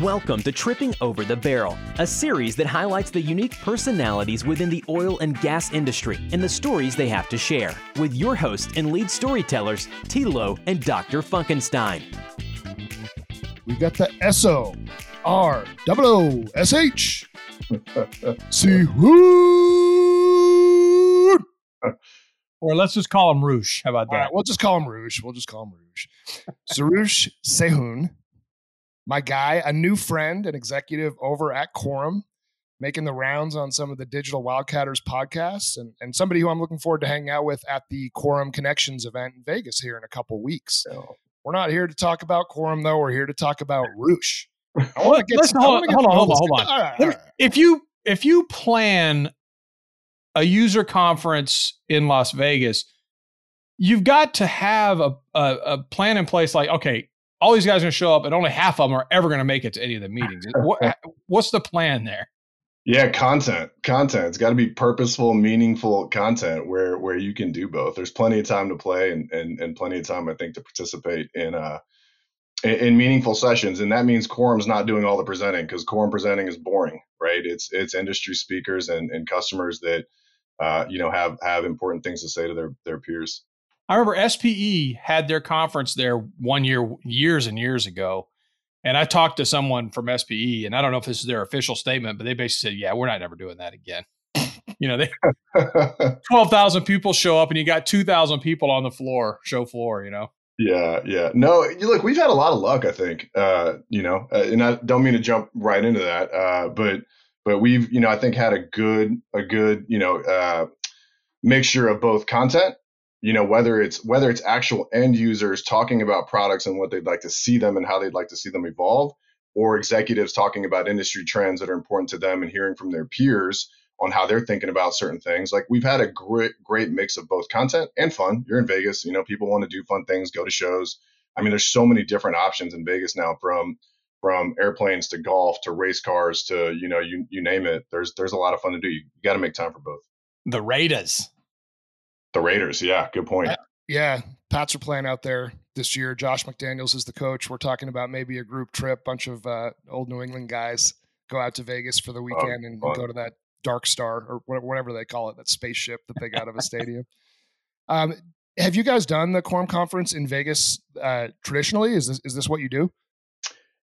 Welcome to Tripping Over the Barrel, a series that highlights the unique personalities within the oil and gas industry and the stories they have to share, with your hosts and lead storytellers, Tilo and Dr. Funkenstein. We got the S O R double O S H. Seafood. Or let's just call him Roosh. How about that? right, we'll just call him Rouge. We'll just call him Rouge. Sarush Sehun, my guy, a new friend, an executive over at Quorum, making the rounds on some of the Digital Wildcatters podcasts, and, and somebody who I'm looking forward to hanging out with at the Quorum Connections event in Vegas here in a couple weeks. We're not here to talk about Quorum, though. We're here to talk about Roosh. I want to get listen, hold get hold on, hold on, hold on. All right, all right. If you if you plan a user conference in Las Vegas, you've got to have a, a, a plan in place. Like, okay, all these guys are going to show up, and only half of them are ever going to make it to any of the meetings. what, what's the plan there? Yeah, content. Content. It's got to be purposeful, meaningful content where where you can do both. There's plenty of time to play and and, and plenty of time, I think, to participate in uh in, in meaningful sessions. And that means Quorum's not doing all the presenting because Quorum presenting is boring, right? It's it's industry speakers and, and customers that uh, you know have have important things to say to their their peers. I remember SPE had their conference there one year, years and years ago. And I talked to someone from SPE, and I don't know if this is their official statement, but they basically said, "Yeah, we're not ever doing that again." you know, they twelve thousand people show up, and you got two thousand people on the floor, show floor. You know, Yeah, yeah. No, you look, we've had a lot of luck, I think. Uh, you know, uh, and I don't mean to jump right into that, uh, but but we've, you know, I think had a good a good, you know, uh, mixture of both content, you know, whether it's whether it's actual end users talking about products and what they'd like to see them and how they'd like to see them evolve, or executives talking about industry trends that are important to them and hearing from their peers on how they're thinking about certain things. Like we've had a great great mix of both content and fun. You're in Vegas, you know, people want to do fun things, go to shows. I mean, there's so many different options in Vegas now from from airplanes to golf to race cars to, you know, you you name it. There's there's a lot of fun to do. You, got to make time for both. the Raiders. The Raiders, yeah, good point. Yeah, Pats are playing out there this year. Josh McDaniels is the coach. We're talking about maybe a group trip, bunch of uh, old New England guys go out to Vegas for the weekend and, go to that Dark Star or whatever they call it, that spaceship that they got of a stadium. Um, have you guys done the Quorum Conference in Vegas uh, traditionally? Is this is this what you do?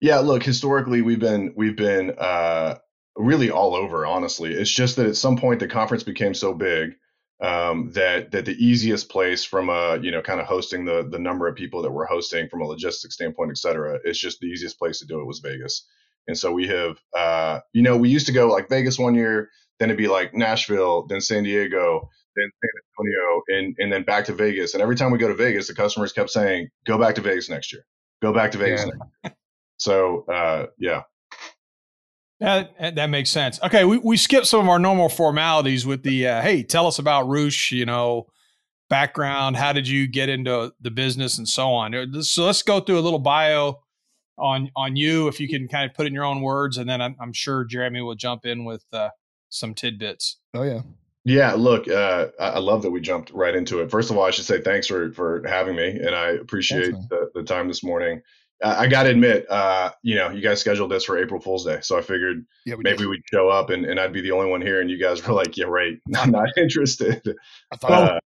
Yeah, look, historically we've been we've been uh, really all over. Honestly, it's just that at some point the conference became so big um, that that the easiest place from a you know kind of hosting the the number of people that we're hosting from a logistics standpoint, et cetera, it's just the easiest place to do it was Vegas. And so we have, uh, you know, we used to go like Vegas one year, then it'd be like Nashville, then San Diego, then San Antonio, and and then back to Vegas. And every time we go to Vegas, the customers kept saying, "Go back to Vegas next year. Go back to Vegas." Yeah. Next year. So uh, yeah, That, that that makes sense. Okay, we, we skipped some of our normal formalities with the uh, hey, tell us about Roosh, you know, background, how did you get into the business and so on. Uh, So let's go through a little bio on on you if you can kind of put in your own words and then I'm, I'm sure Jeremy will jump in with uh, some tidbits. Oh yeah, yeah. Look, uh, I I love that we jumped right into it. First of all, I should say thanks for for having me, and I appreciate man. the, the time this morning. I got to admit, uh, you know, you guys scheduled this for April Fool's Day, so I figured yeah. We maybe did. we'd show up and, and I'd be the only one here, and you guys were like, "Yeah, right, I'm not interested." I thought Uh,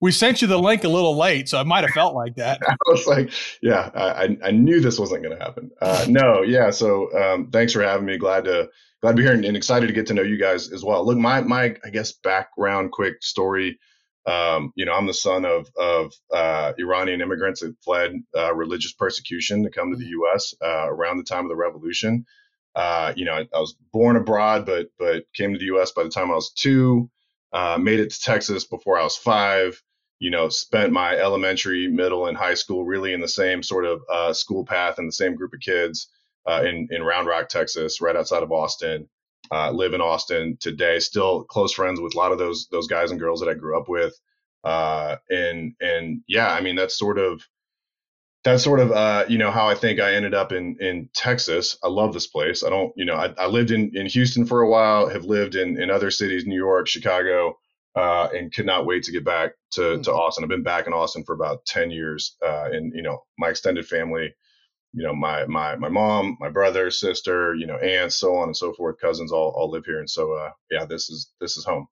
We sent you the link a little late, so it might have felt like that. I was like, yeah, I, I- I knew this wasn't going to happen. Uh, no, yeah. So um, thanks for having me. Glad to glad to be here and, and excited to get to know you guys as well. Look, my my I guess background, quick story. Um, you know, I'm the son of of uh, Iranian immigrants that fled uh, religious persecution to come to the U.S. Uh, around the time of the revolution. Uh, you know, I, I was born abroad, but but came to the U.S. by the time I was two. Uh, made it to Texas before I was five you know, spent my elementary, middle, and high school really in the same sort of uh, school path and the same group of kids uh, in in Round Rock, Texas, right outside of Austin. Uh, live in Austin today. Still close friends with a lot of those those guys and girls that I grew up with. Uh, and and yeah, I mean that's sort of that's sort of uh, you know how I think I ended up in in Texas. I love this place. I don't you know I, I lived in in Houston for a while. Have lived in in other cities, New York, Chicago uh, and could not wait to get back to, to Austin. I've been back in Austin for about 10 years. Uh, and, you know, my extended family you know, my my my mom, my brother, sister, you know, aunts, so on and so forth, cousins all all live here, and so uh, yeah, this is this is home.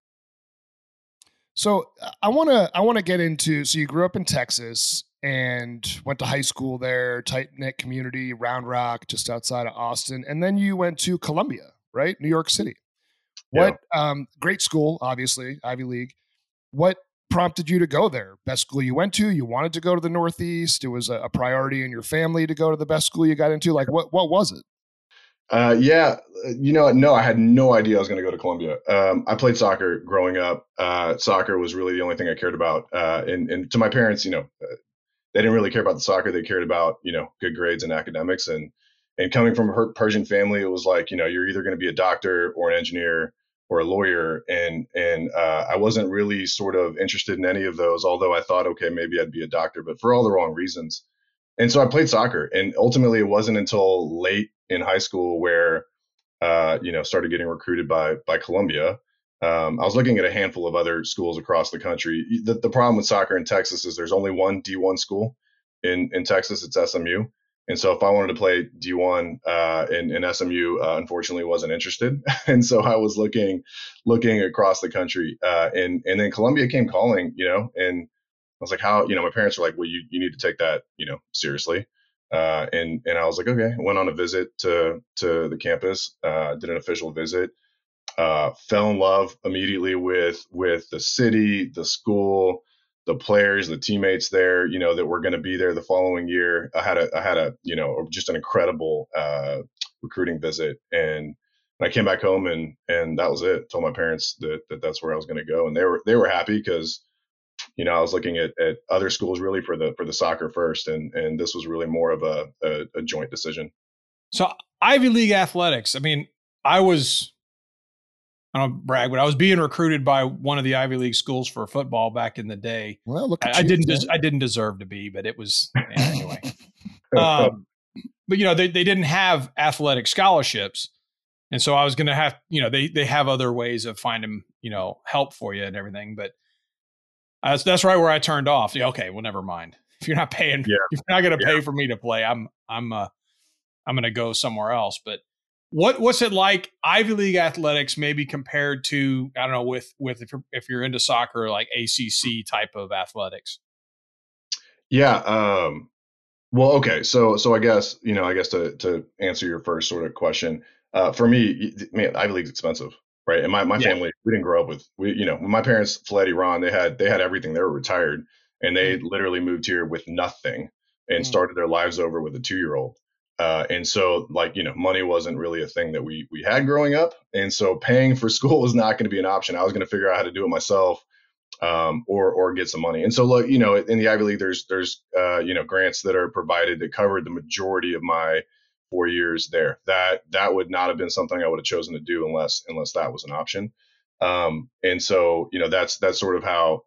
So I want to I want to get into. So you grew up in Texas and went to high school there, tight knit community, Round Rock, just outside of Austin, and then you went to Columbia, right, New York City. What yeah. um, great school, obviously Ivy League. What prompted you to go there? Best school you went to? You wanted to go to the Northeast? It was a, a priority in your family to go to the best school you got into. Like, what what was it? Uh, yeah, you know, no, I had no idea I was going to go to Columbia. Um, I played soccer growing up. Uh, soccer was really the only thing I cared about. Uh, and, and to my parents, you know, uh, they didn't really care about the soccer. They cared about, you know, good grades and academics. And, and coming from a Persian family, it was like, you know, you're either going to be a doctor or an engineer or a lawyer, and and uh, I wasn't really sort of interested in any of those. Although I thought, okay, maybe I'd be a doctor, but for all the wrong reasons. And so I played soccer, and ultimately, it wasn't until late in high school where uh, you know started getting recruited by by Columbia. Um, I was looking at a handful of other schools across the country. The, the problem with soccer in Texas is there's only one D1 school in in Texas. It's SMU. And so if I wanted to play D1 uh, in, in SMU, uh, unfortunately wasn't interested. and so I was looking, looking across the country. Uh, and, and then Columbia came calling, you know, and I was like, how, you know, my parents were like, well, you, you need to take that, you know, seriously. Uh, and, and I was like, okay, went on a visit to, to the campus, uh, did an official visit, uh, fell in love immediately with, with the city, the school, the players, the teammates there, you know, that were going to be there the following year. I had a, I had a, you know, just an incredible uh, recruiting visit, and I came back home and and that was it. Told my parents that, that that's where I was going to go, and they were they were happy because, you know, I was looking at, at other schools really for the for the soccer first, and and this was really more of a, a, a joint decision. So Ivy League athletics. I mean, I was I don't brag, but I was being recruited by one of the Ivy League schools for football back in the day. Well, look, I, I, didn't, des- I didn't deserve to be, but it was anyway. um, but you know, they they didn't have athletic scholarships, and so I was going to have, you know, they they have other ways of finding, you know, help for you and everything. But that's that's right where I turned off. Yeah, okay, well, never mind. If you're not paying, yeah. if you're not going to yeah. pay for me to play, I'm I'm uh I'm going to go somewhere else. But what what's it like Ivy League athletics maybe compared to I don't know with with if you're, if you're into soccer like ACC type of athletics? Yeah, um well okay, so so I guess, you know, I guess to to answer your first sort of question, uh for me, man, Ivy League's expensive, right? And my my yeah. family, we didn't grow up with we you know, when my parents fled Iran, they had they had everything. They were retired and they mm-hmm. literally moved here with nothing and mm-hmm. started their lives over with a 2-year-old. Uh, and so, like you know, money wasn't really a thing that we we had growing up, and so paying for school was not going to be an option. I was going to figure out how to do it myself, um, or or get some money. And so, look, you know, in the Ivy League, there's there's uh, you know grants that are provided that covered the majority of my four years there. That that would not have been something I would have chosen to do unless unless that was an option. Um, and so, you know, that's that's sort of how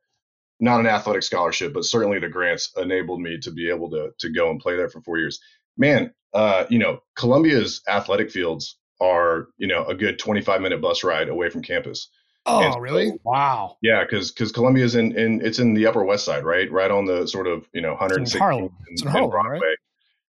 not an athletic scholarship, but certainly the grants enabled me to be able to to go and play there for four years. Man, uh, you know, Columbia's athletic fields are, you know, a good 25 minute bus ride away from campus. Oh, really? wow. Yeah, because because Columbia's in in it's in the Upper West Side, right? Right on the sort of you know 160 Harlem. It's in Harlem, Broadway. Right?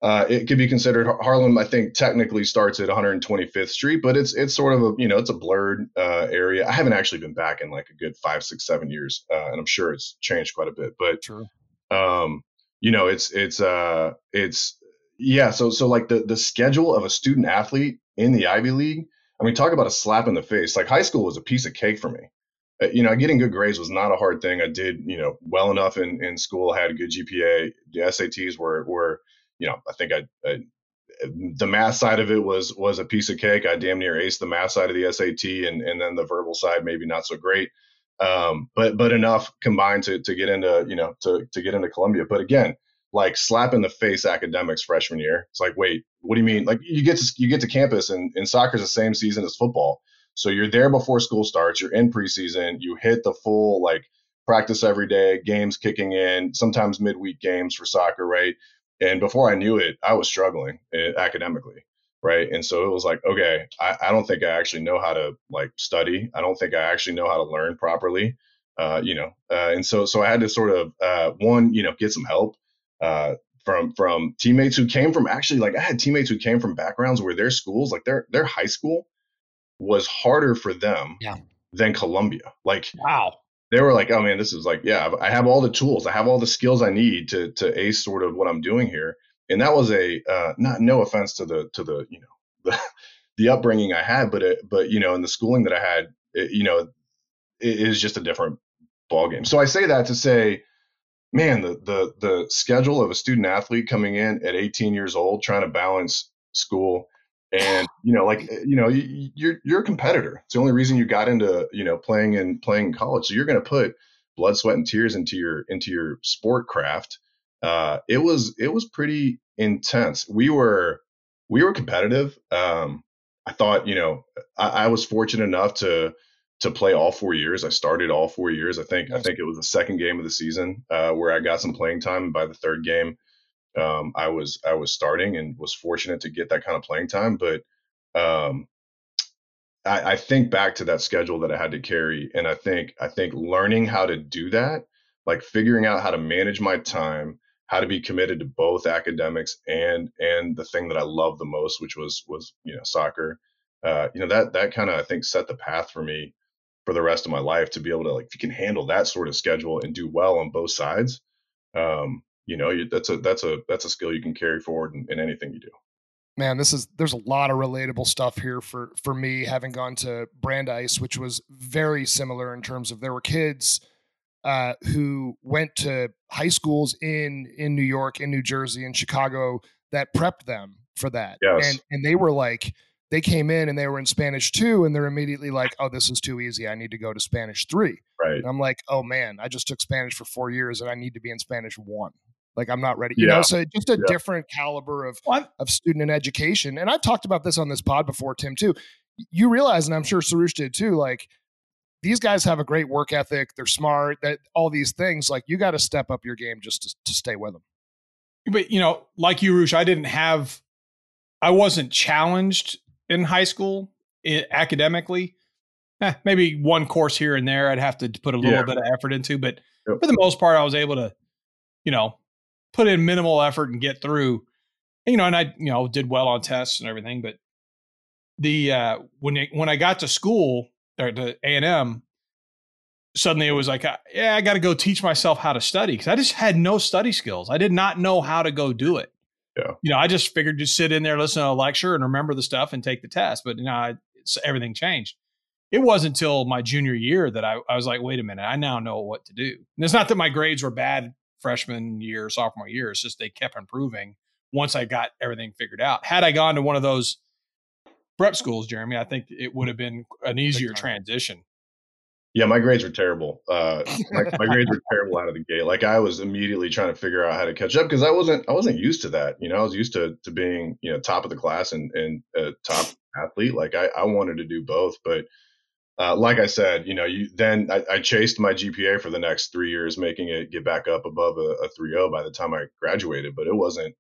Uh, it could be considered Harlem. I think technically starts at 125th Street, but it's it's sort of a you know it's a blurred uh, area. I haven't actually been back in like a good five, six, seven years, uh, and I'm sure it's changed quite a bit. But True. um, you know, it's it's uh it's yeah, so so like the the schedule of a student athlete in the Ivy League. I mean, talk about a slap in the face. Like high school was a piece of cake for me. Uh, you know, getting good grades was not a hard thing. I did, you know, well enough in, in school. Had a good GPA. The SATs were were, you know, I think I, I the math side of it was was a piece of cake. I damn near aced the math side of the SAT, and and then the verbal side maybe not so great, um, but but enough combined to to get into you know to to get into Columbia. But again, like slap in the face academics freshman year. It's like, wait, what do you mean? Like you get to you get to campus and, and soccer's the same season as football. So you're there before school starts, you're in preseason, you hit the full like practice every day, games kicking in, sometimes midweek games for soccer, right? And before I knew it, I was struggling eh, academically, right? And so it was like, okay, I, I don't think I actually know how to like study. I don't think I actually know how to learn properly. Uh, you know, uh, and so so I had to sort of uh, one, you know, get some help uh, from from teammates who came from actually like I had teammates who came from backgrounds where their schools like their their high school was harder for them yeah. than Columbia. Like wow. They were like, "Oh man, this is like, yeah, I have all the tools. I have all the skills I need to to ace sort of what I'm doing here." And that was a uh, not no offense to the to the you know the the upbringing I had, but it, but you know, in the schooling that I had, it, you know, it is just a different ball game. So I say that to say, man, the the the schedule of a student athlete coming in at 18 years old, trying to balance school and you know, like eh, you know, you, you're you're a competitor. It's the only reason you got into you know playing in playing in college. So you're going to put blood, sweat, and tears into your into your sport craft. Uh, it was it was pretty intense. We were we were competitive. Um, I thought, you know, I, I, was fortunate enough to to play all four years. I started all four years. I think I think it was the second game of the season uh, where I got some playing time. And by the third game, um, I was I was starting and was fortunate to get that kind of playing time. But um, I, I think back to that schedule that I had to carry, and I think I think learning how to do that, like figuring out how to manage my time, how to be committed to both academics and and the thing that I love the most, which was was you know soccer. Uh, you know that that kind of I think set the path for me for the rest of my life to be able to like if you can handle that sort of schedule and do well on both sides, um, you know you, that's a that's a that's a skill you can carry forward in, in anything you do. Man, this is there's a lot of relatable stuff here for for me having gone to Brandeis, which was very similar in terms of there were kids uh, who went to high schools in in New York, in New Jersey, in Chicago that prepped them for that. Yes. And and they were like they came in and they were in Spanish two, and they're immediately like, "Oh, this is too easy. I need to go to Spanish three. Right. And I'm like, "Oh man, I just took Spanish for four years, and I need to be in Spanish one. Like I'm not ready. You yeah. know, so just a yeah. different caliber of of student and education. And I've talked about this on this pod before, Tim, too. You realize, and I'm sure Sarush did too, like these guys have a great work ethic. They're smart. That all these things, like you got to step up your game just to, to stay with them. But you know, like you, Rush, I didn't have, I wasn't challenged in high school it, academically. Eh, maybe one course here and there I'd have to put a little Yeah. bit of effort into, but Yep. for the most part, I was able to, you know, put in minimal effort and get through. And, you know, and I, you know, did well on tests and everything. But the uh, when it, when I got to school or to A and M, suddenly it was like, yeah, I got to go teach myself how to study because I just had no study skills. I did not know how to go do it. Yeah. You know, I just figured just sit in there, listen to a lecture, and remember the stuff and take the test. But you know, I, it's, everything changed. It wasn't until my junior year that I, I was like, wait a minute, I now know what to do. And it's not that my grades were bad freshman year, sophomore year. It's just they kept improving once I got everything figured out. Had I gone to one of those prep schools, Jeremy, I think it would have been an easier transition. Yeah, my grades were terrible. Uh, my, my grades were terrible out of the gate. Like I was immediately trying to figure out how to catch up because I wasn't I wasn't used to that. You know, I was used to to being you know top of the class and and a top athlete. Like I I wanted to do both, but uh, like I said, you know, you then I, I chased my GPA for the next three years, making it get back up above a, a 3.0 by the time I graduated. But it wasn't,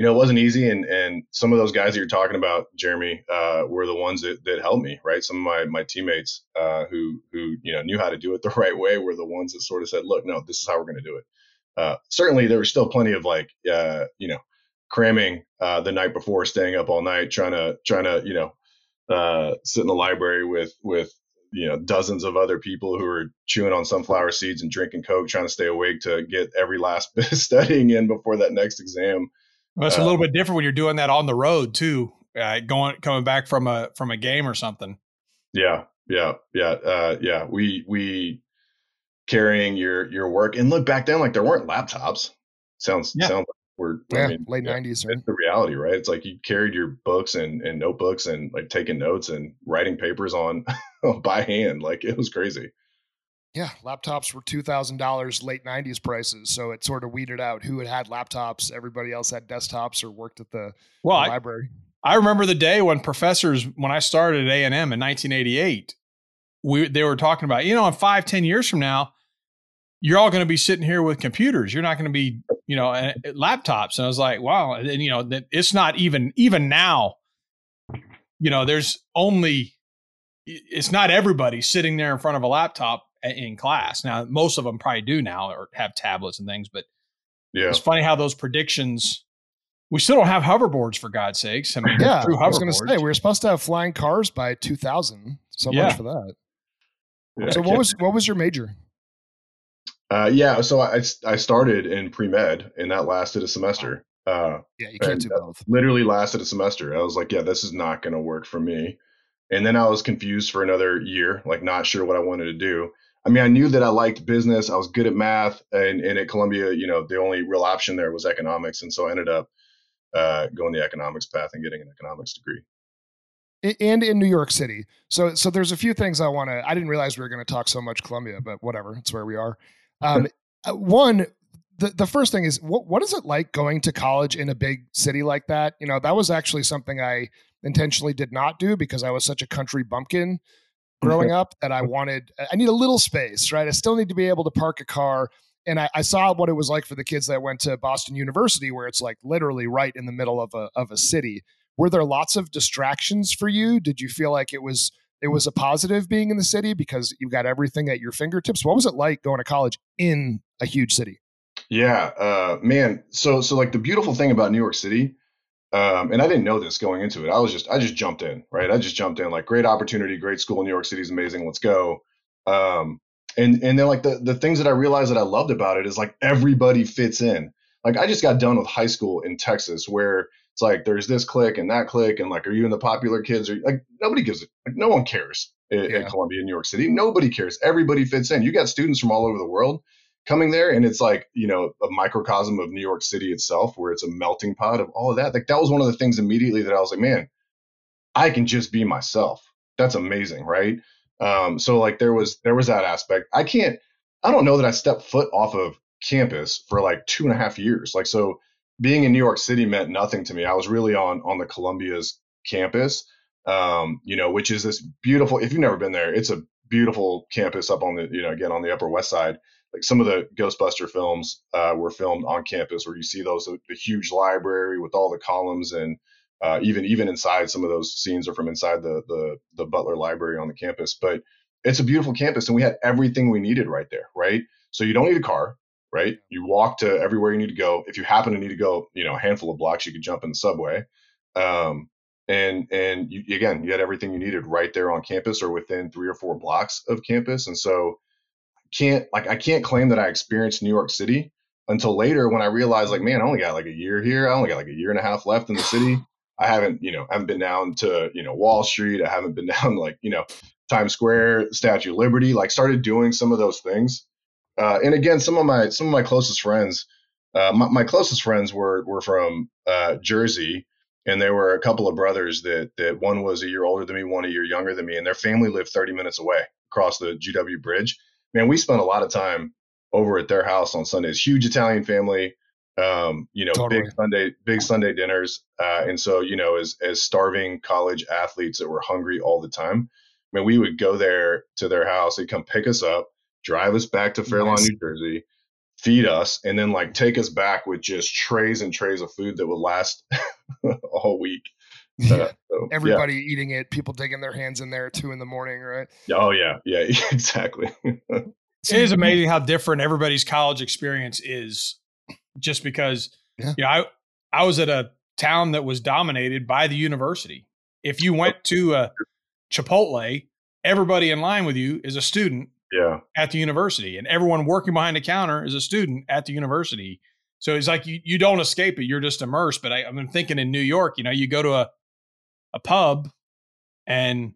you know, it wasn't easy. And and some of those guys that you're talking about, Jeremy, uh, were the ones that, that helped me, right? Some of my my teammates uh, who who you know knew how to do it the right way were the ones that sort of said, look, no, this is how we're going to do it. Uh, certainly, there was still plenty of like, uh, you know, cramming uh, the night before, staying up all night, trying to trying to you know uh, sit in the library with with you know dozens of other people who are chewing on sunflower seeds and drinking coke trying to stay awake to get every last bit of studying in before that next exam Well, it's a Uh, little bit different when you're doing that on the road too, uh, going coming back from a from a game or something. yeah yeah yeah uh, yeah we we carrying your your work and look back then like there weren't laptops sounds Yeah. sounds like we're I Yeah, mean, late nineties. it's the reality right it's like you carried your books and, and notebooks and like taking notes and writing papers on by hand like it was crazy Yeah, laptops were two thousand dollars late '90s prices, so it sort of weeded out who had had laptops. Everybody else had desktops or worked at the, Well, the I, library. I remember the day when professors, when I started at A and M in 1988, we they were talking about, you know, in five, ten years from now, you're all going to be sitting here with computers. You're not going to be, you know, uh, laptops. And I was like, wow, and you know, that it's not even even now. You know, there's only it's not everybody sitting there in front of a laptop in class. Now, most of them probably do now or have tablets and things, but Yeah. It's funny how those predictions. We still don't have hoverboards for God's sakes. I mean, Yeah, I was going to say we were supposed to have flying cars by 2000. So Yeah. much for that. Yeah, so what was what was your major? Uh, yeah. So I I started in pre med, and that lasted a semester. Uh, Yeah, you can't do both. literally lasted a semester. I was like, yeah, this is not going to work for me. And then I was confused for another year, like not sure what I wanted to do. I mean, I knew that I liked business. I was good at math, and, and at Columbia, you know, the only real option there was economics, and so I ended up uh, going the economics path and getting an economics degree. And in New York City. So so there's a few things I want to. I didn't realize we were going to talk so much Columbia, but whatever. It's where we are. Um, uh, one, the the first thing is what what is it like going to college in a big city like that? You know, that was actually something I intentionally did not do because I was such a country bumpkin growing up that I wanted. I need a little space, right? I still need to be able to park a car. And I, I saw what it was like for the kids that went to Boston University, where it's like literally right in the middle of a of a city were there lots of distractions for you did you feel like it was it was a positive being in the city because you got everything at your fingertips what was it like going to college in a huge city Yeah, uh, man. So so like the beautiful thing about New York City, um, and I didn't know this going into it. I was just I just jumped in, right? I just jumped in, like great opportunity, great school. New York City is amazing. Let's go. Um, and and then like the the things that I realized that I loved about it is like everybody fits in. Like I just got done with high school in Texas where it's like there's this clique and that clique and like are you in the popular kids or like nobody gives it like no one cares at, Yeah. at Columbia, New York City. Nobody cares. Everybody fits in. You got students from all over the world coming there and it's like you know a microcosm of new york city itself where it's a melting pot of all of that. Like that was one of the things immediately that i was like man i can just be myself. That's amazing right? Um so like there was there was that aspect. I can't i don't know that i stepped foot off of campus for like two and a half years. Like so being in new york city meant nothing to me. I was really on on the columbia's campus um you know which is this beautiful if you've never been there it's a beautiful campus up on the you know again on the upper west side like some of the Ghostbuster films uh, were filmed on campus, where you see those the huge library with all the columns, and uh, even even inside some of those scenes are from inside the the the Butler Library on the campus. But it's a beautiful campus, and we had everything we needed right there, right? So you don't need a car, right? You walk to everywhere you need to go. If you happen to need to go, you know, a handful of blocks, you could jump in the subway. Um, and and you, again, you had everything you needed right there on campus or within three or four blocks of campus, and so can't like I can't claim that I experienced New York City until later when I realized like man I only got like a year here. I only got like a year and a half left in the city. I haven't you know I haven't been down to you know Wall Street. I haven't been down like you know Times Square Statue of Liberty like started doing some of those things. Uh, and again some of my some of my closest friends uh, my, my closest friends were were from uh, Jersey and there were a couple of brothers that that one was a year older than me one a year younger than me and their family lived 30 minutes away across the GW Bridge man, we spent a lot of time over at their house on Sundays. Huge Italian family, um, you know, Totally. big Sunday, big Sunday dinners. Uh, and so, you know, as as starving college athletes that were hungry all the time, I mean, we would go there to their house. They'd come pick us up, drive us back to Fairlawn, Nice. New Jersey, feed us, and then like take us back with just trays and trays of food that would last all week. Uh, yeah. so, yeah. everybody eating it people digging their hands in there at two in the morning right Oh yeah, yeah, exactly. It is amazing how different everybody's college experience is just because Yeah. you know I I was at a town that was dominated by the university. If you went to a Chipotle, everybody in line with you is a student yeah, at the university and everyone working behind the counter is a student at the university. So it's like you, you don't escape it. You're just immersed. But I, I've been thinking in New York, you know, you go to a, a pub and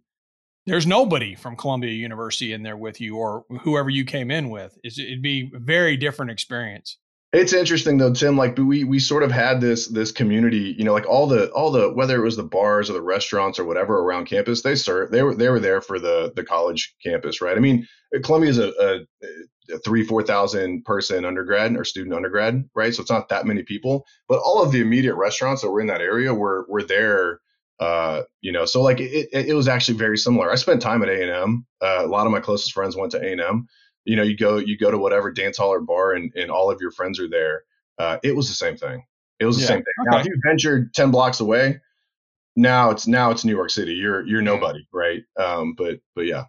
there's nobody from Columbia University in there with you or whoever you came in with. It'd be a very different experience. It's interesting though, Tim. Like we we sort of had this this community, you know, like all the all the whether it was the bars or the restaurants or whatever around campus, they serve they were they were there for the the college campus, right? I mean, uh, Columbia is a, a, a three four thousand person undergrad or student undergrad, right? So it's not that many people, but all of the immediate restaurants that were in that area were were there. Uh, you know, so like it, it, it was actually very similar. I spent time at A and M. Uh, a lot of my closest friends went to A and M you know, you go you go to whatever dance hall or bar and, and all of your friends are there. Uh, it was the same thing. It was the Yeah, same thing. Now, if okay. you ventured ten blocks away, now it's now it's New York City. You're you're nobody, right? Um, but but yeah,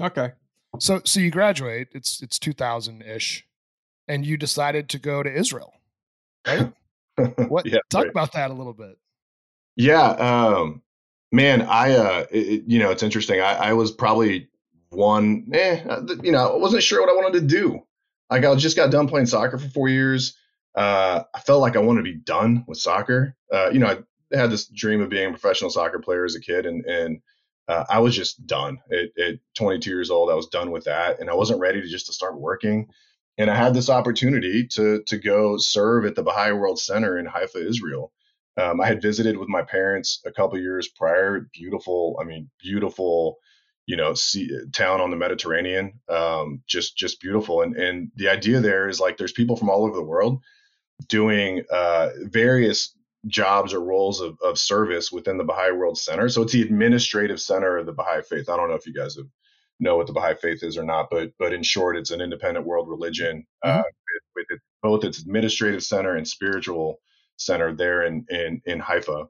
Okay. so so you graduate it's it's 2000 ish and you decided to go to israel right? What? yeah, talk right. about that a little bit. Yeah, um, man, I, uh, it, you know, it's interesting. I, I was probably one, eh, uh, you know, I wasn't sure what I wanted to do. Like I just got done playing soccer for four years. Uh, I felt like I wanted to be done with soccer. Uh, you know, I had this dream of being a professional soccer player as a kid, and and uh, I was just done at, at 22 years old. I was done with that, and I wasn't ready to just to start working. And I had this opportunity to to go serve at the Baha'i World Center in Haifa, Israel. Um, I had visited with my parents a couple years prior. Beautiful, I mean, beautiful you know sea, town on the Mediterranean. Um, just just beautiful. And and the idea there is like there's people from all over the world doing uh, various jobs or roles of, of service within the Baha'i World Center. So it's the administrative center of the Baha'i faith. I don't know if you guys have know what the Baha'i faith is or not, but but in short, it's an independent world religion uh, mm-hmm. uh, with, with it, both its administrative center and spiritual center there in in in Haifa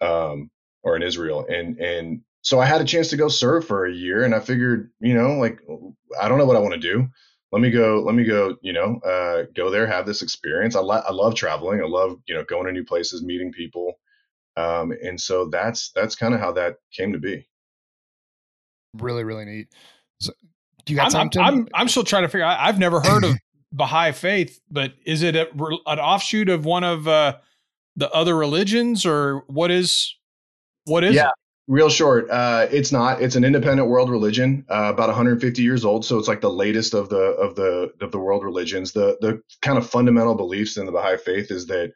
um, or in Israel. And and so I had a chance to go serve for a year, and I figured, you know, like I don't know what I want to do. Let me go. Let me go. You know, uh, go there, have this experience. I, lo- I love traveling. I love you know going to new places, meeting people, um, and so that's that's kind of how that came to be. Really, really neat. So, do you got I'm, something? I'm, I'm still trying to figure. out. I've never heard of Baha'i faith, but is it a, an offshoot of one of uh, the other religions, or what is what is yeah. it? Real short, uh, it's not. It's an independent world religion, uh, about 150 years old. So it's like the latest of the of the of the world religions. The the kind of fundamental beliefs in the Baha'i faith is that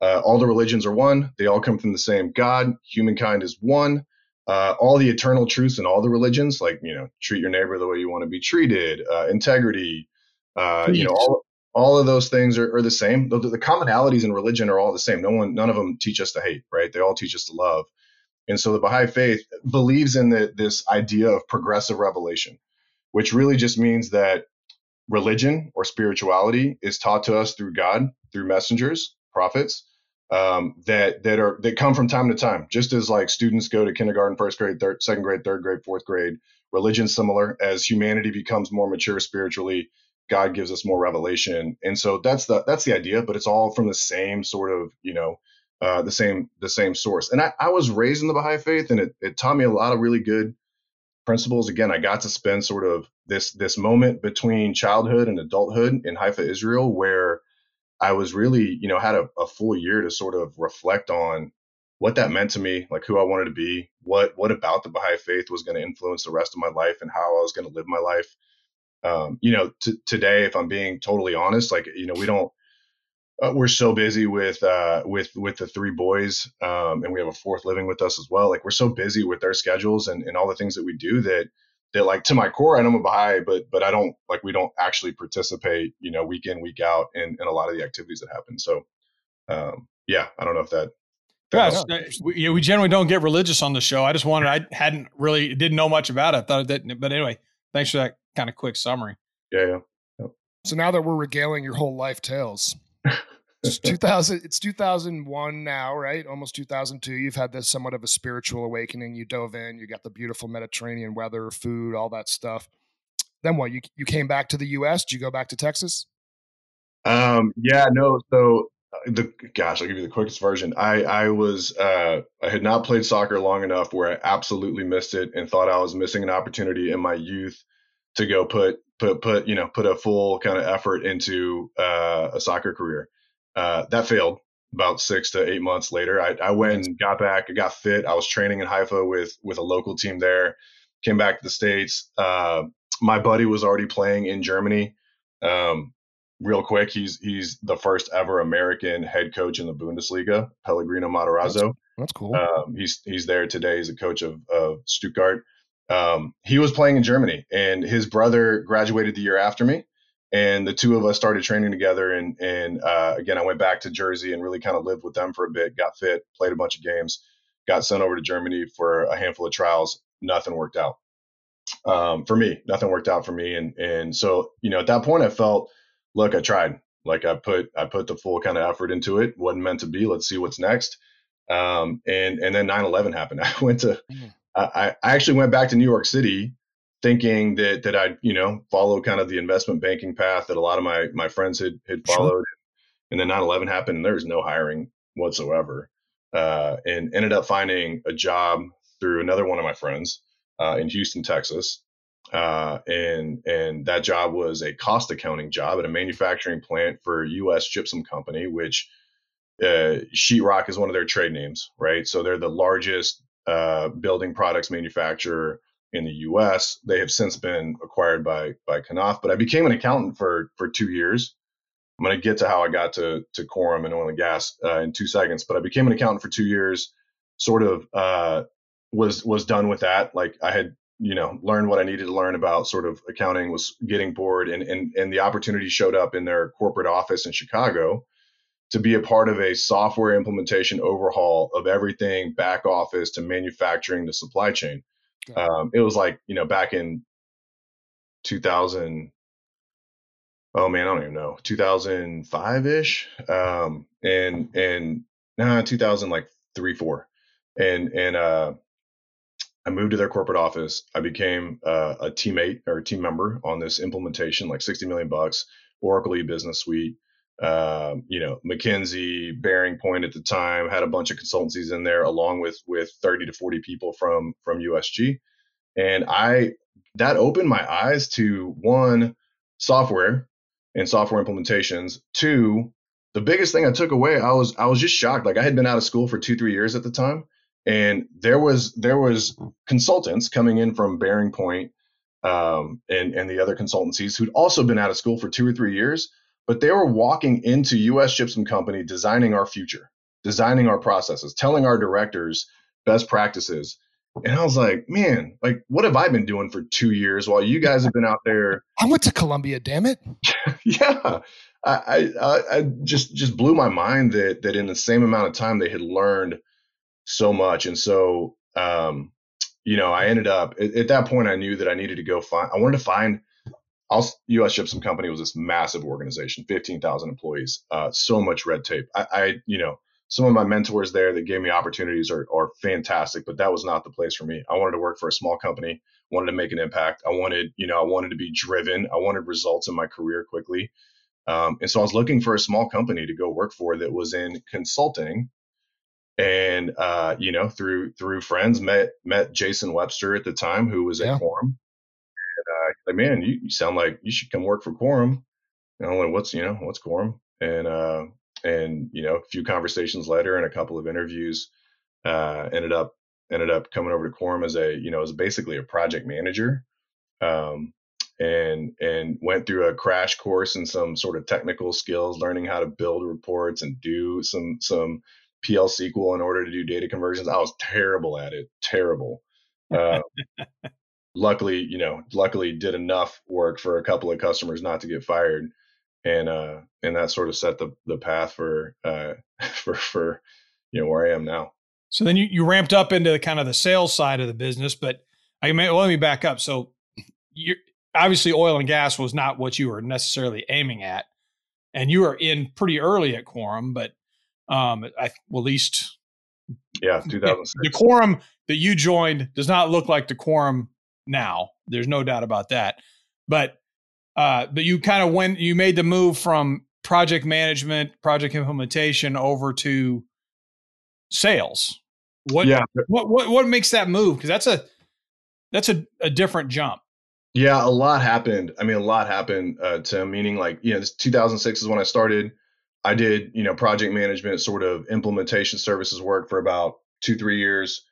uh, all the religions are one. They all come from the same God. Humankind is one. Uh, all the eternal truths in all the religions, like you know, treat your neighbor the way you want to be treated, uh, integrity, uh, you know, all all of those things are, are the same. The, the commonalities in religion are all the same. No one, none of them teach us to hate, right? They all teach us to love. And so the Baha'i faith believes in the, this idea of progressive revelation, which really just means that religion or spirituality is taught to us through God, through messengers, prophets, um, that that are that come from time to time. Just as like students go to kindergarten, first grade, third, second grade, third grade, fourth grade, religion similar. As humanity becomes more mature spiritually, God gives us more revelation, and so that's the that's the idea. But it's all from the same sort of you know uh, the same the same source. And I, I was raised in the Baha'i faith, and it, it taught me a lot of really good principles. Again, I got to spend sort of this this moment between childhood and adulthood in Haifa, Israel, where I was really, you know, had a, a full year to sort of reflect on what that meant to me, like who I wanted to be, what what about the Baha'i faith was going to influence the rest of my life, and how I was going to live my life. Um, you know, t- today, if I'm being totally honest, like you know, we don't uh, we're so busy with uh, with with the three boys, um, and we have a fourth living with us as well. Like we're so busy with their schedules and, and all the things that we do that that like to my core, I know I'm a Baha'i, but but I don't like we don't actually participate, you know, week in week out in, in a lot of the activities that happen. So, um, yeah, I don't know if that. that yeah, we, we generally don't get religious on the show. I just wanted, I hadn't really didn't know much about it. Thought that, but anyway, thanks for that kind of quick summary. Yeah, yeah. Yep. So now that we're regaling your whole life tales, it's 2000 it's 2001 now right? Almost 2002 you've had this somewhat of a spiritual awakening. You dove in you got the beautiful mediterranean weather food all that stuff. Then what you you came back to the us did you go back to texas? Um yeah no so uh, the gosh i'll give you the quickest version. I i was uh i had not played soccer long enough where i absolutely missed it and thought i was missing an opportunity in my youth to go put put put you know put a full kind of effort into uh, a soccer career uh, that failed about six to eight months later. I, I went and got back. I got fit. I was training in Haifa with with a local team there. Came back to the states. Uh, my buddy was already playing in Germany. Um, real quick, he's he's the first ever American head coach in the Bundesliga, Pellegrino Matarazzo. That's, that's cool. Um, he's he's there today. He's a coach of, of Stuttgart. Um, he was playing in Germany, and his brother graduated the year after me and the two of us started training together and and uh, again i went back to jersey and really kind of lived with them for a bit got fit played a bunch of games got sent over to germany for a handful of trials nothing worked out. Um, for me nothing worked out for me and and so you know at that point i felt look i tried. Like i put i put the full kind of effort into it wasn't meant to be let's see what's next. Um, and and then 9-11 happened. I went to mm. I, I actually went back to new york city thinking that that I'd you know follow kind of the investment banking path that a lot of my my friends had had followed. Sure. and then 9/11 happened, and there was no hiring whatsoever. Uh, and ended up finding a job through another one of my friends uh, in Houston, Texas. Uh, and and that job was a cost accounting job at a manufacturing plant for U.S. Gypsum Company, which uh, sheetrock is one of their trade names, right? So they're the largest uh, building products manufacturer in the U.S. They have since been acquired by by Knauf, but I became an accountant for for two years. I'm going to get to how I got to to Quorum and oil and gas uh, in two seconds, but I became an accountant for two years. Sort of uh, was was done with that. Like I had you know learned what I needed to learn about sort of accounting. Was getting bored, and and and the opportunity showed up in their corporate office in Chicago to be a part of a software implementation overhaul of everything back office to manufacturing to supply chain. Um, it was like, you know, back in 2000, oh man, I don't even know, 2005 ish. Um, and, and nah, 2000, like three, four. And, and, uh, I moved to their corporate office. I became uh, a teammate or a team member on this implementation, like 60 million bucks, Oracle e-business suite. Um, you know, McKinsey, Bearing Point at the time had a bunch of consultancies in there, along with with 30 to 40 people from from USG, and I that opened my eyes to one software and software implementations. Two, the biggest thing I took away, I was I was just shocked. Like I had been out of school for two three years at the time, and there was there was consultants coming in from Bearing Point, um, and and the other consultancies who'd also been out of school for two or three years but they were walking into US Gypsum Company designing our future, designing our processes, telling our directors best practices. And I was like, man, like, what have I been doing for two years while you guys have been out there? I went to Columbia, damn it. yeah. I, I, I just just blew my mind that that in the same amount of time they had learned so much. And so um, you know, I ended up at, at that point I knew that I needed to go find I wanted to find U.S. Gypsum Company was this massive organization, 15,000 employees, uh, so much red tape. I, I, you know, some of my mentors there that gave me opportunities are, are fantastic, but that was not the place for me. I wanted to work for a small company, wanted to make an impact. I wanted, you know, I wanted to be driven. I wanted results in my career quickly. Um, and so I was looking for a small company to go work for that was in consulting. And uh, you know, through through friends, met met Jason Webster at the time, who was yeah. at Quorum uh, like, man, you, you, sound like you should come work for Quorum. And I'm like, what's, you know, what's Quorum? And, uh, and, you know, a few conversations later and a couple of interviews, uh, ended up, ended up coming over to Quorum as a, you know, as basically a project manager. Um, and, and went through a crash course in some sort of technical skills, learning how to build reports and do some, some PL SQL in order to do data conversions. I was terrible at it, terrible. Uh, luckily, you know, luckily did enough work for a couple of customers not to get fired. And uh and that sort of set the the path for uh for for you know where I am now. So then you, you ramped up into the kind of the sales side of the business, but I may well, let me back up. So you obviously oil and gas was not what you were necessarily aiming at. And you were in pretty early at Quorum, but um I well at least yeah, 2006. The quorum that you joined does not look like the quorum now. There's no doubt about that. But uh, but you kind of went you made the move from project management, project implementation over to sales. What yeah. what what what makes that move? Because that's a that's a, a different jump. Yeah, a lot happened. I mean, a lot happened uh, to meaning like, you know, 2006 is when I started. I did, you know, project management, sort of implementation services work for about two, three years.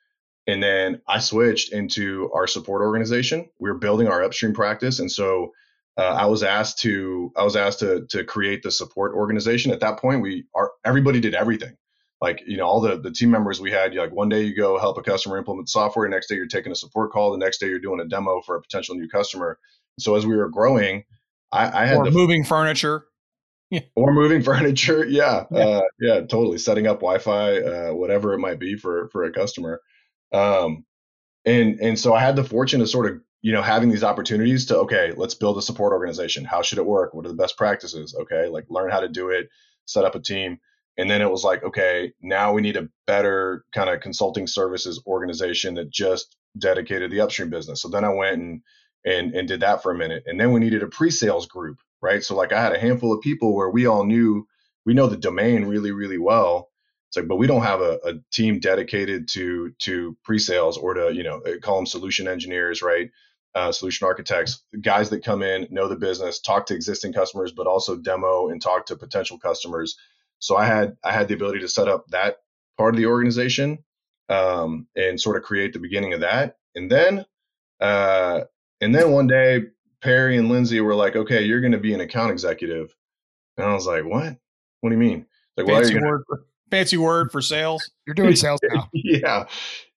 And then I switched into our support organization. We were building our upstream practice, and so uh, I was asked to I was asked to to create the support organization. At that point, we are everybody did everything. Like you know, all the the team members we had. Like one day you go help a customer implement software, the next day you're taking a support call, the next day you're doing a demo for a potential new customer. So as we were growing, I, I had or to, moving furniture. or moving furniture, yeah, yeah, uh, yeah, totally. Setting up Wi-Fi, uh, whatever it might be for for a customer. Um, and and so I had the fortune of sort of you know having these opportunities to okay, let's build a support organization. How should it work? What are the best practices? Okay, like learn how to do it, set up a team. And then it was like, okay, now we need a better kind of consulting services organization that just dedicated the upstream business. So then I went and and and did that for a minute. And then we needed a pre-sales group, right? So like I had a handful of people where we all knew we know the domain really, really well. It's like, but we don't have a, a team dedicated to to pre-sales or to you know call them solution engineers, right? Uh, solution architects, guys that come in, know the business, talk to existing customers, but also demo and talk to potential customers. So I had I had the ability to set up that part of the organization um, and sort of create the beginning of that. And then uh, and then one day Perry and Lindsay were like, "Okay, you're going to be an account executive," and I was like, "What? What do you mean?" Like, well, word, for, fancy word for sales. You're doing sales now. yeah,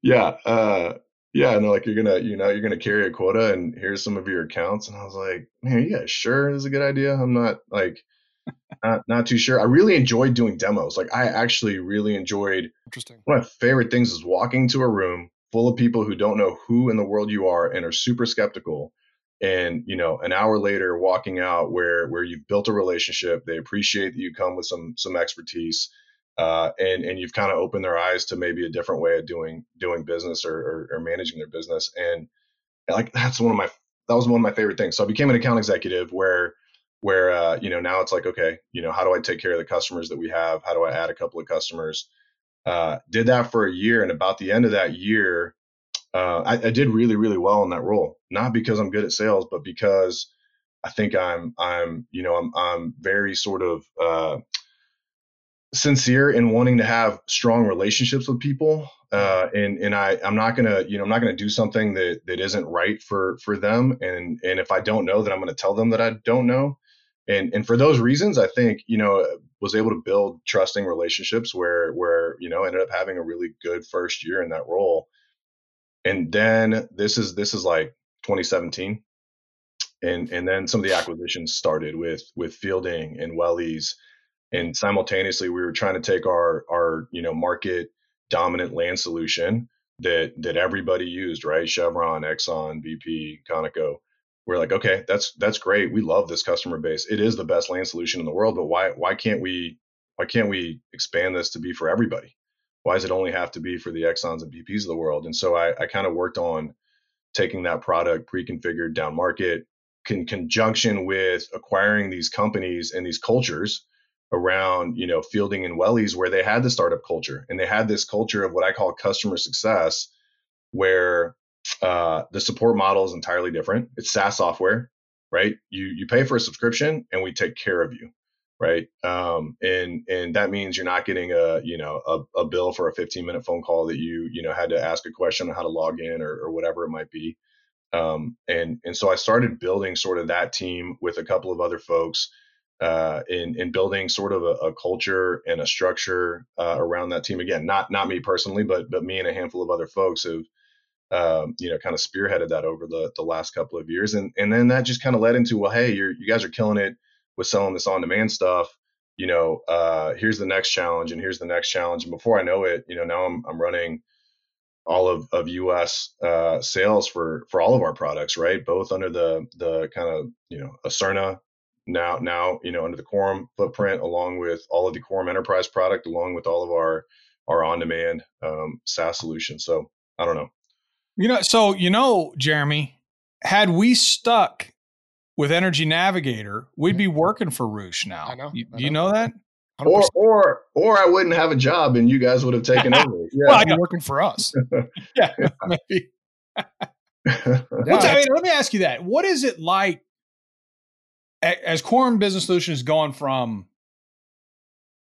yeah, uh, yeah. And like, you're gonna, you know, you're gonna carry a quota, and here's some of your accounts. And I was like, "Man, you guys sure this is a good idea?" I'm not like, not not too sure. I really enjoyed doing demos. Like, I actually really enjoyed. Interesting. One of my favorite things is walking to a room full of people who don't know who in the world you are and are super skeptical and you know an hour later walking out where where you've built a relationship they appreciate that you come with some some expertise uh, and and you've kind of opened their eyes to maybe a different way of doing doing business or, or, or managing their business and like that's one of my that was one of my favorite things. So i became an account executive where where uh, you know now it's like okay you know how do i take care of the customers that we have? How do i add a couple of customers? Uh, did that for a year and about the end of that year uh, I, I, did really really well in that role. Not because i'm good at sales but because i think i'm i'm you know i'm, I'm very sort of uh, sincere in wanting to have strong relationships with people uh, and and I I'm not gonna you know I'm not gonna do something that that isn't right for for them and and if I don't know that I'm gonna tell them that I don't know. And and for those reasons I think you know was able to build trusting relationships where where you know ended up having a really good first year in that role. And then this is this is like 2017 and and then some of the acquisitions started with with fielding and Wellez and simultaneously we were trying to take our our you know market dominant land solution that that everybody used right? Chevron exxon bp conoco. We're like okay that's that's great. We love this customer base. It is the best land solution in the world but why why can't we why can't we expand this to be for everybody? Why does it only have to be for the Exxons and BPs of the world? And so I, I kind of worked on taking that product pre-configured down market in conjunction with acquiring these companies and these cultures around you know fielding and Wellez where they had the startup culture and they had this culture of what i call customer success where uh, the support model is entirely different it's saas software right you you pay for a subscription and we take care of you right? Um, and and that means you're not getting a you know a, a, bill for a 15 minute phone call that you you know had to ask a question on how to log in or, or whatever it might be. Um, and and so I started building sort of that team with a couple of other folks. Uh, in in building sort of a, a culture and a structure uh, around that team. Again, not not me personally, but but me and a handful of other folks have um, you know, kind of spearheaded that over the the last couple of years, and and then that just kind of led into well, hey, you're you guys are killing it with selling this on demand stuff. You know uh, here's the next challenge and here's the next challenge. And before i know it you know now i'm, I'm running all of, of us uh, sales for for all of our products right? Both under the the kind of you know Aucerna now now you know under the quorum footprint along with all of the quorum enterprise product along with all of our our on demand um, saas solutions so i don't know you know so you know jeremy had we stuck with Energy Navigator, we'd be working for Roosh now. I know. You, I know. you know that? 100%. Or or or I wouldn't have a job and you guys would have taken over. Yeah, well, I working for us. yeah, maybe. yeah. I mean, let me ask you that. What is it like as Quorum Business Solutions going from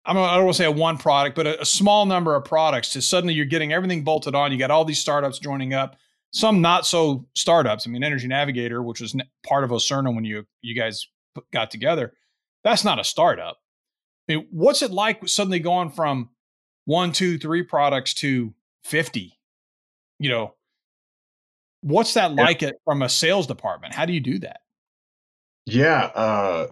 I don't, I don't want to say a one product, but a, a, small number of products to suddenly you're getting everything bolted on. You got all these startups joining up some not so startups. I mean, Energy Navigator, which was part of Aucerna when you you guys got together, that's not a startup. I mean, what's it like suddenly going from one, two, three products to fifty? You know, what's that yeah. like it from a sales department? How do you do that? Yeah, uh,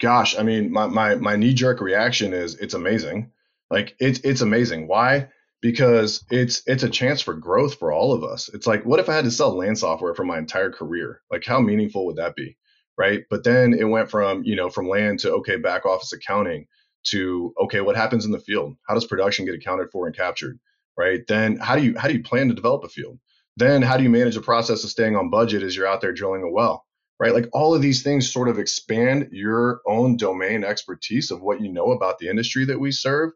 gosh, I mean, my my my knee jerk reaction is it's amazing. Like it's it's amazing. Why? because it's it's a chance for growth for all of us. It's like, what if I had to sell land software for my entire career? Like, how meaningful would that be? Right. But then it went from, you know, from land to okay, back office accounting to okay, what happens in the field? How does production get accounted for and captured? Right. Then how do you how do you plan to develop a field? Then how do you manage the process of staying on budget as you're out there drilling a well? Right? Like all of these things sort of expand your own domain expertise of what you know about the industry that we serve.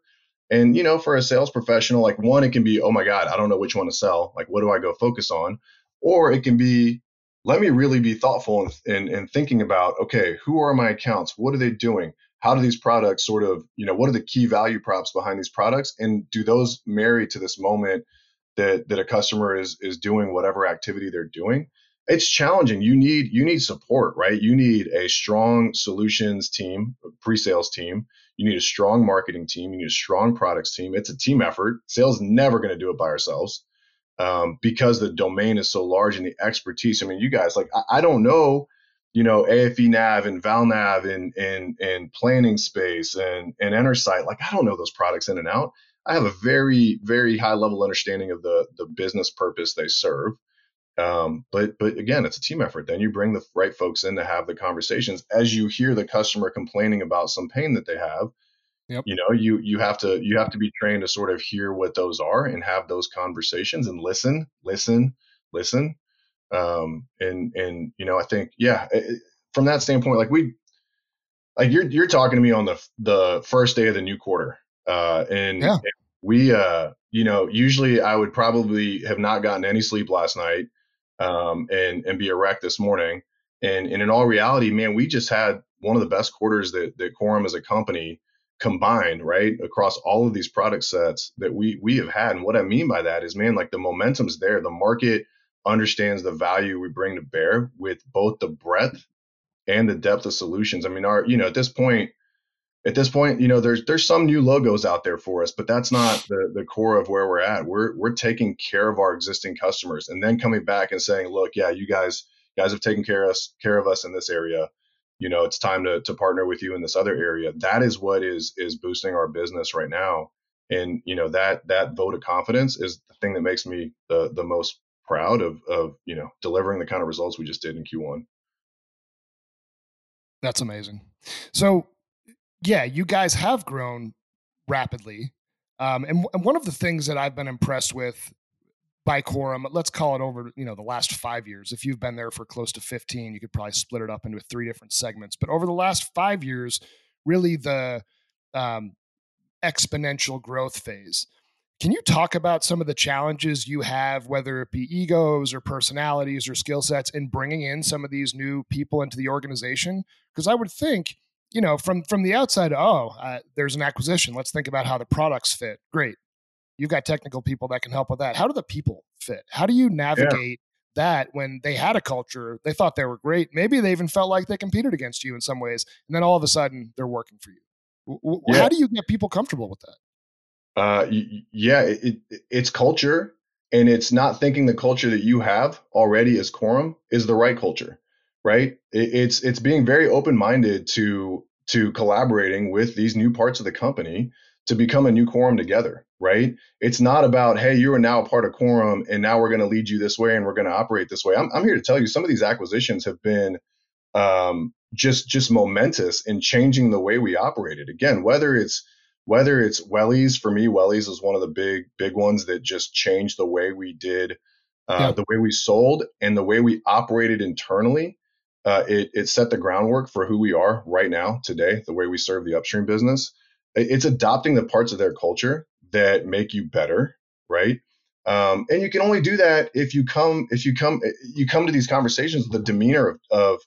And, you know, for a sales professional, like one, it can be, oh my God, I don't know which one to sell. Like, what do I go focus on? Or it can be, let me really be thoughtful and, thinking about, okay, who are my accounts? What are they doing? How do these products sort of, you know, what are the key value props behind these products? And do those marry to this moment that, that a customer is, is doing whatever activity they're doing? It's challenging. You need you need support, right? You need a strong solutions team, pre-sales team. You need a strong marketing team. You need a strong products team. It's a team effort. Sales never going to do it by ourselves um, because the domain is so large and the expertise. I mean, you guys, like I, I don't know, you know, AFE Nav and ValNav and and and planning space and and Enersight. Like I don't know those products in and out. I have a very very high level understanding of the the business purpose they serve. Um, but but again, it's a team effort. Then you bring the right folks in to have the conversations. As you hear the customer complaining about some pain that they have, yep. you know, you you have to you have to be trained to sort of hear what those are and have those conversations and listen, listen, listen. Um, and and you know, I think yeah, it, from that standpoint, like we, like you're you're talking to me on the the first day of the new quarter, uh, and, yeah. and we uh, you know, usually I would probably have not gotten any sleep last night um, and and be a wreck this morning. And, and in all reality, man, we just had one of the best quarters that that Quorum as a company combined, right, across all of these product sets that we we have had. And what I mean by that is, man, like the momentum's there. The market understands the value we bring to bear with both the breadth and the depth of solutions. I mean, our you know at this point, at this point, you know, there's there's some new logos out there for us, but that's not the the core of where we're at. We're we're taking care of our existing customers and then coming back and saying, look, yeah, you guys guys have taken care of us care of us in this area. You know, it's time to to partner with you in this other area. That is what is is boosting our business right now. And you know that that vote of confidence is the thing that makes me the the most proud of of you know delivering the kind of results we just did in Q1. That's amazing. So yeah, you guys have grown rapidly. Um, and, and one of the things that I've been impressed with by Quorum, let's call it over, you know, the last five years. If you've been there for close to 15, you could probably split it up into three different segments. But over the last five years, really the um, exponential growth phase. Can you talk about some of the challenges you have, whether it be egos or personalities or skill sets, in bringing in some of these new people into the organization? Because I would think you know, from from the outside, oh, uh, there's an acquisition. Let's think about how the products fit. Great, you've got technical people that can help with that. How do the people fit? How do you navigate yeah. that when they had a culture, they thought they were great, maybe they even felt like they competed against you in some ways, and then all of a sudden they're working for you. W- yeah. How do you get people comfortable with that? Uh, yeah, it, it, it's culture, and it's not thinking the culture that you have already as Quorum is the right culture right? It's it's being very open minded to to collaborating with these new parts of the company to become a new quorum together, right? It's not about hey, you are now a part of quorum, and now we're going to lead you this way, and we're going to operate this way. I'm I'm here to tell you some of these acquisitions have been um, just just momentous in changing the way we operated. Again, whether it's whether it's Wellez for me, Wellez is one of the big big ones that just changed the way we did uh, yeah. the way we sold and the way we operated internally uh, it, it set the groundwork for who we are right now today the way we serve the upstream business. It's adopting the parts of their culture that make you better right? Um, and you can only do that if you come if you come you come to these conversations with the demeanor of of,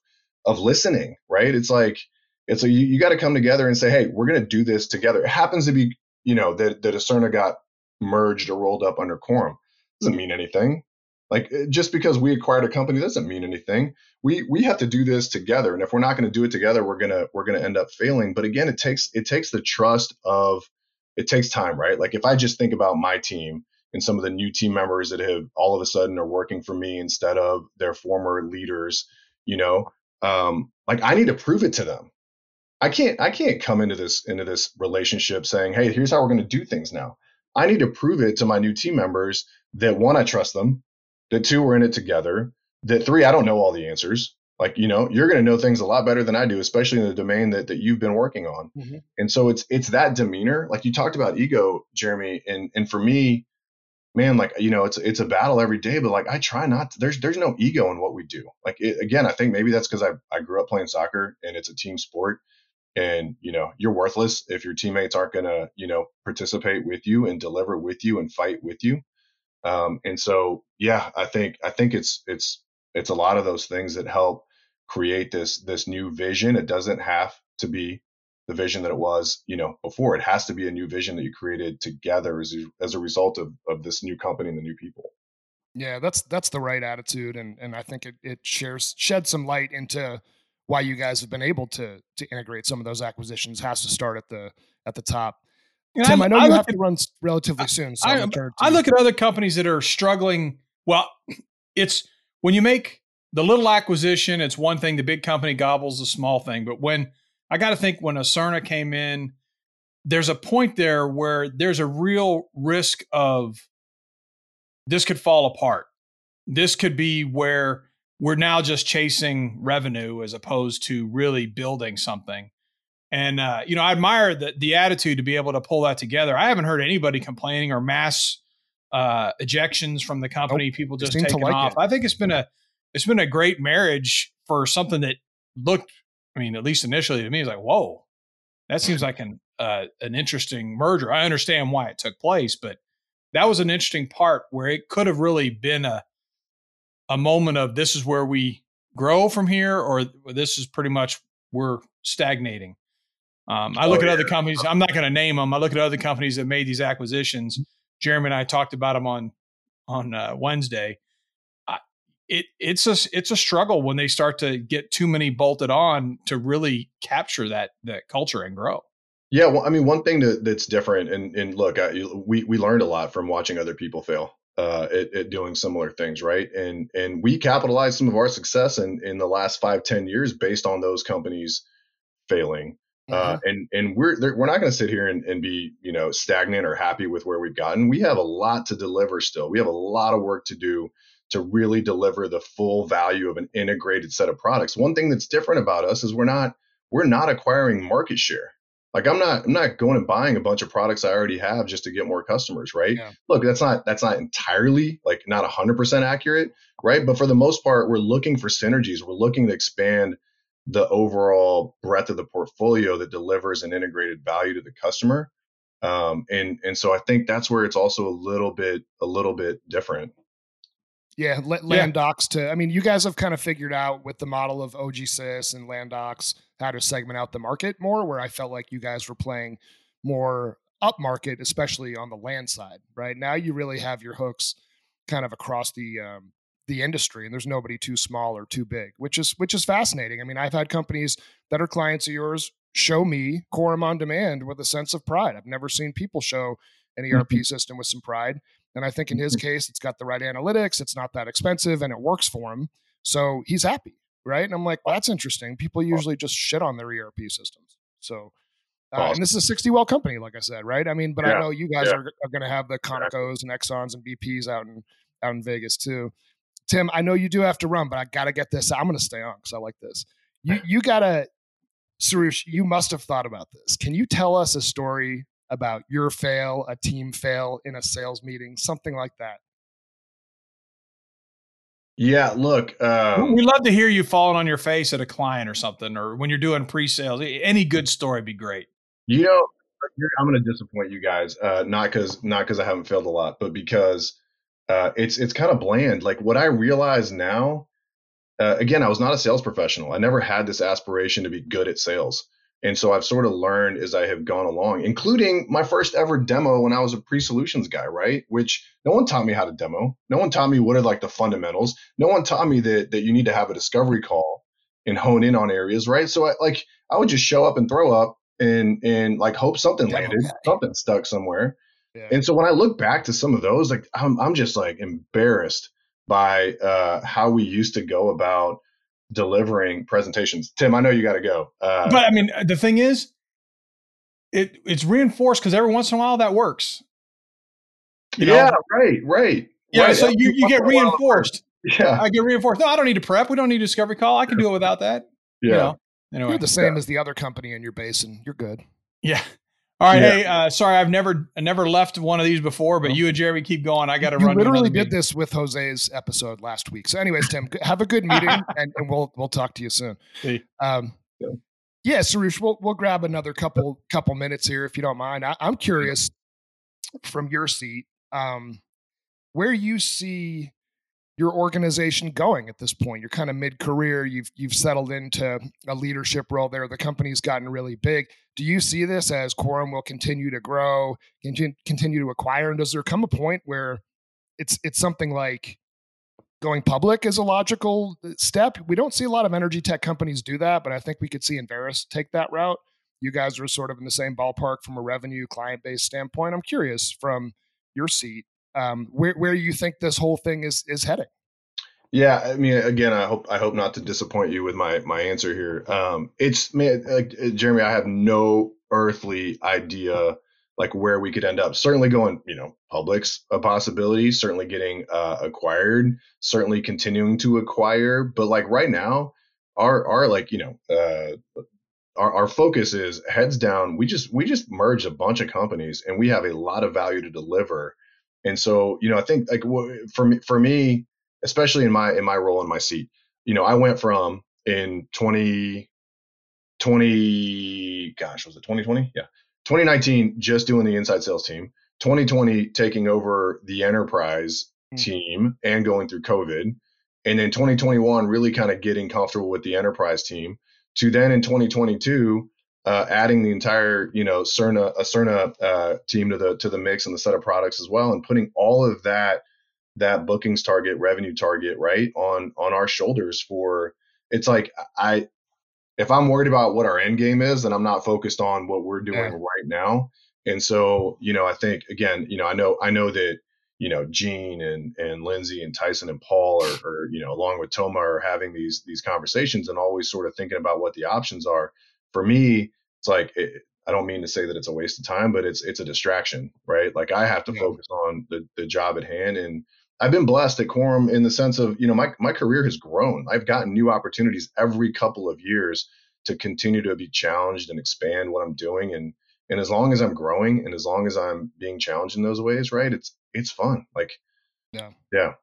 of listening right? It's like it's like you, you got to come together and say hey we're going to do this together. It happens to be you know that that Aucerna got merged or rolled up under quorum. Doesn't mean anything like eh, just because we acquired a company doesn't mean anything. We we have to do this together, and if we're not going to do it together, we're gonna we're gonna end up failing. But again, it takes it takes the trust of it takes time, right? Like if I just think about my team and some of the new team members that have all of a sudden are working for me instead of their former leaders, you know, um, like I need to prove it to them. I can't I can't come into this into this relationship saying, hey, here's how we're going to do things now. I need to prove it to my new team members that one, I trust them, that two we're in it together that three i don't know all the answers like you know you're going to know things a lot better than i do especially in the domain that, that you've been working on mm-hmm. and so it's it's that demeanor like you talked about ego jeremy and and for me man, like you know, it's it's a battle every day, but like I try not to. There's there's no ego in what we do. Like it, again, I think maybe that's because I I grew up playing soccer and it's a team sport, and you know you're worthless if your teammates aren't gonna you know participate with you and deliver with you and fight with you. Um, and so yeah, I think I think it's it's it's a lot of those things that help create this this new vision. It doesn't have to be the vision that it was, you know, before. It has to be a new vision that you created together as a, as a result of of this new company and the new people. Yeah, that's that's the right attitude, and and I think it it shares sheds some light into why you guys have been able to to integrate some of those acquisitions. Has to start at the at the top. Tim, I, I know I you have at, to run relatively soon. So I, I look at other companies that are struggling. Well, it's when you make the little acquisition, it's one thing. The big company gobbles the small thing. But when I got to think when Aucerna came in, there's a point there where there's a real risk of this could fall apart. This could be where we're now just chasing revenue as opposed to really building something. And uh, you know, I admire the the attitude to be able to pull that together. I haven't heard anybody complaining or mass uh, ejections from the company. Nope. People just taking like off. It. I think it's been a it's been a great marriage for something that looked I mean, at least initially to me, it's like, whoa, that seems like an uh, an interesting merger. I understand why it took place, but that was an interesting part where it could have really been a a moment of this is where we grow from here, or this is pretty much we're stagnating. Um, I look oh, at yeah. other companies. I'm not going to name them. I look at other companies that made these acquisitions. Jeremy and I talked about them on on uh, Wednesday, it it's a it's a struggle when they start to get too many bolted on to really capture that that culture and grow. Yeah, well, I mean, one thing that, that's different, and and look, I, we we learned a lot from watching other people fail uh, at, at, doing similar things, right? And and we capitalized some of our success in in the last five ten years based on those companies failing. Uh, mm-hmm. And and we're we're not going to sit here and, and be you know stagnant or happy with where we've gotten. We have a lot to deliver still. We have a lot of work to do to really deliver the full value of an integrated set of products. One thing that's different about us is we're not we're not acquiring market share. Like I'm not I'm not going and buying a bunch of products I already have just to get more customers, right? Yeah. Look, that's not that's not entirely like not 100% accurate, right? But for the most part, we're looking for synergies. We're looking to expand the overall breadth of the portfolio that delivers an integrated value to the customer. Um, and and so I think that's where it's also a little bit a little bit different. Yeah, land yeah. docs to. I mean, you guys have kind of figured out with the model of OGSys and Landdox how to segment out the market more. Where I felt like you guys were playing more up market, especially on the land side. Right now, you really have your hooks kind of across the um, the industry, and there's nobody too small or too big, which is which is fascinating. I mean, I've had companies that are clients of yours show me Quorum on demand with a sense of pride. I've never seen people show an ERP mm-hmm. system with some pride. And I think in his mm-hmm. case, it's got the right analytics, it's not that expensive, and it works for him. So he's happy, right? And I'm like, well, that's interesting. People usually just shit on their ERP systems. So, uh, and this is a 60 well company, like I said, right? I mean, but yeah. I know you guys yeah. are, are going to have the Conocos and Exxons and BPs out in out in Vegas too. Tim, I know you do have to run, but I got to get this. I'm going to stay on because I like this. You you got to, Soroush, you must have thought about this. Can you tell us a story about your fail, a team fail in a sales meeting, something like that. Yeah, look, um, we love to hear you falling on your face at a client or something, or when you're doing pre-sales. Any good story would be great. You know, I'm going to disappoint you guys, uh, not because not because I haven't failed a lot, but because uh, it's it's kind of bland. Like what I realize now, uh, again, I was not a sales professional. I never had this aspiration to be good at sales. And so I've sort of learned as I have gone along, including my first ever demo when I was a pre-solutions guy, right? Which no one taught me how to demo. No one taught me what are like the fundamentals. No one taught me that that you need to have a discovery call and hone in on areas, right? So I like I would just show up and throw up and and like hope something landed, something stuck somewhere. Yeah. And so when I look back to some of those, like I'm I'm just like embarrassed by uh, how we used to go about delivering presentations. Tim, I know you got to go. Uh, but I mean, the thing is, it it's reinforced because every once in a while that works. You know? Yeah, right, right. Yeah, right. so you, you get reinforced. Yeah, I get reinforced. No, I don't need to prep. We don't need discovery call. I can do it without that. Yeah. You know? Anyway, you're the same yeah. as the other company in your basin. You're good. Yeah. All right, yeah. hey, uh, sorry, I've never never left one of these before, but you and Jeremy keep going. I got to run. You literally did this with Jose's episode last week. So, anyways, Tim, have a good meeting, and, and, we'll we'll talk to you soon. Um, yeah. yeah, Soroush, we'll we'll grab another couple couple minutes here if you don't mind. I, am curious from your seat, um, where you see your organization going at this point? You're kind of mid-career. You've you've settled into a leadership role there. The company's gotten really big. Do you see this as Quorum will continue to grow, continue to acquire, and does there come a point where it's it's something like going public is a logical uh, step? We don't see a lot of energy tech companies do that, but I think we could see Enverus take that route. You guys are sort of in the same ballpark from a revenue client base standpoint. I'm curious from your seat um, where where you think this whole thing is is heading. Yeah, I mean, again, I hope I hope not to disappoint you with my my answer here. Um, it's man, like uh, Jeremy, I have no earthly idea like where we could end up. Certainly going, you know, public's a possibility. Certainly getting uh, acquired. Certainly continuing to acquire. But like right now, our our like you know. Uh, our, our focus is heads down. We just we just merged a bunch of companies, and we have a lot of value to deliver and so, you know, I think like for me, for me, especially in my in my role in my seat, you know, I went from in 20, 20 gosh, was it 2020? Yeah. 2019 just doing the inside sales team. 2020 taking over the enterprise mm-hmm. team and going through COVID. And then 2021 really kind of getting comfortable with the enterprise team to then in 2022 uh, adding the entire you know Cerna a Cerna uh, team to the to the mix and the set of products as well, and putting all of that that bookings target, revenue target, right on on our shoulders for it's like I if I'm worried about what our end game is, then I'm not focused on what we're doing yeah. right now. And so, you know, I think again, you know, I know I know that you know Gene and and Lindsay and Tyson and Paul are, are you know along with Thoma are having these these conversations and always sort of thinking about what the options are for me, it's like it, I don't mean to say that it's a waste of time, but it's it's a distraction, right? Like I have to yeah. focus on the the job at hand, and I've been blessed at Quorum in the sense of you know my my career has grown. I've gotten new opportunities every couple of years to continue to be challenged and expand what I'm doing, and and as long as I'm growing and as long as I'm being challenged in those ways, right? It's it's fun. Like yeah, yeah.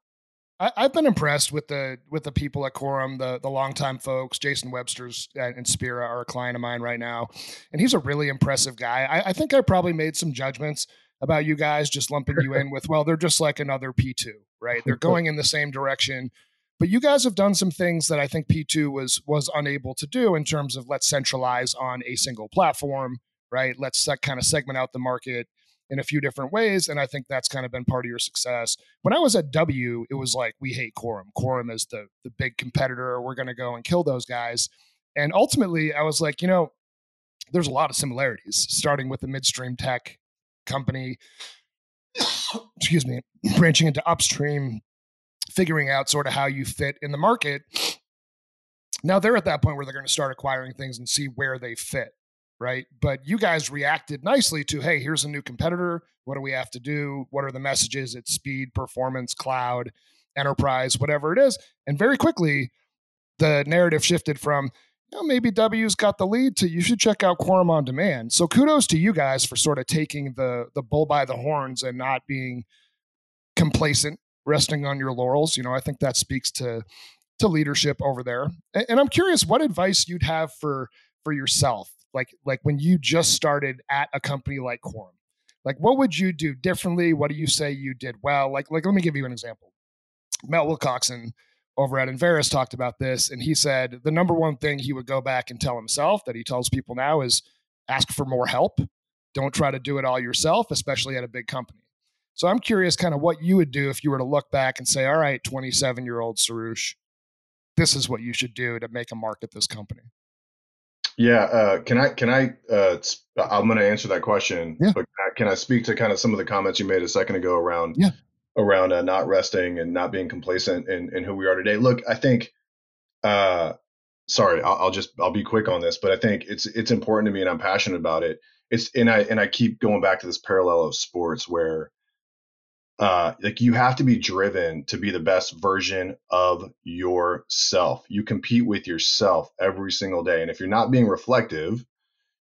I, have been impressed with the with the people at Quorum, the the longtime folks. Jason Webster's and Spira are a client of mine right now, and he's a really impressive guy. I, I think I probably made some judgments about you guys just lumping you in with well, they're just like another P two, right? They're going in the same direction. But you guys have done some things that I think P2 was was unable to do in terms of let's centralize on a single platform, right? Let's kind of segment out the market in a few different ways. And I think that's kind of been part of your success. When I was at W, it was like, we hate Quorum. Quorum is the, the big competitor. We're going to go and kill those guys. And ultimately, I was like, you know, there's a lot of similarities, starting with the midstream tech company, excuse me, branching into upstream, figuring out sort of how you fit in the market. Now they're at that point where they're going to start acquiring things and see where they fit right? But you guys reacted nicely to, hey, here's a new competitor. What do we have to do? What are the messages? It's speed, performance, cloud, enterprise, whatever it is. And very quickly, the narrative shifted from, maybe W's got the lead to you should check out Quorum on Demand. So kudos to you guys for sort of taking the the bull by the horns and not being complacent, resting on your laurels. You know, I think that speaks to to leadership over there. And, and I'm curious what advice you'd have for for yourself like like when you just started at a company like Quorum? Like what would you do differently? What do you say you did well? Like like let me give you an example. Mel Wilcoxon over at Enverus talked about this, and he said the number one thing he would go back and tell himself that he tells people now is ask for more help. Don't try to do it all yourself, especially at a big company. So I'm curious kind of what you would do if you were to look back and say, all right, 27 year old Soroush, this is what you should do to make a mark at this company. Yeah, uh, can I can I uh, I'm going to answer that question, yeah. but can I speak to kind of some of the comments you made a second ago around yeah. around uh, not resting and not being complacent in, in who we are today? Look, I think uh, sorry, I'll, I'll, just I'll be quick on this, but I think it's it's important to me and I'm passionate about it. It's and I and I keep going back to this parallel of sports where uh, like you have to be driven to be the best version of yourself. You compete with yourself every single day. And if you're not being reflective,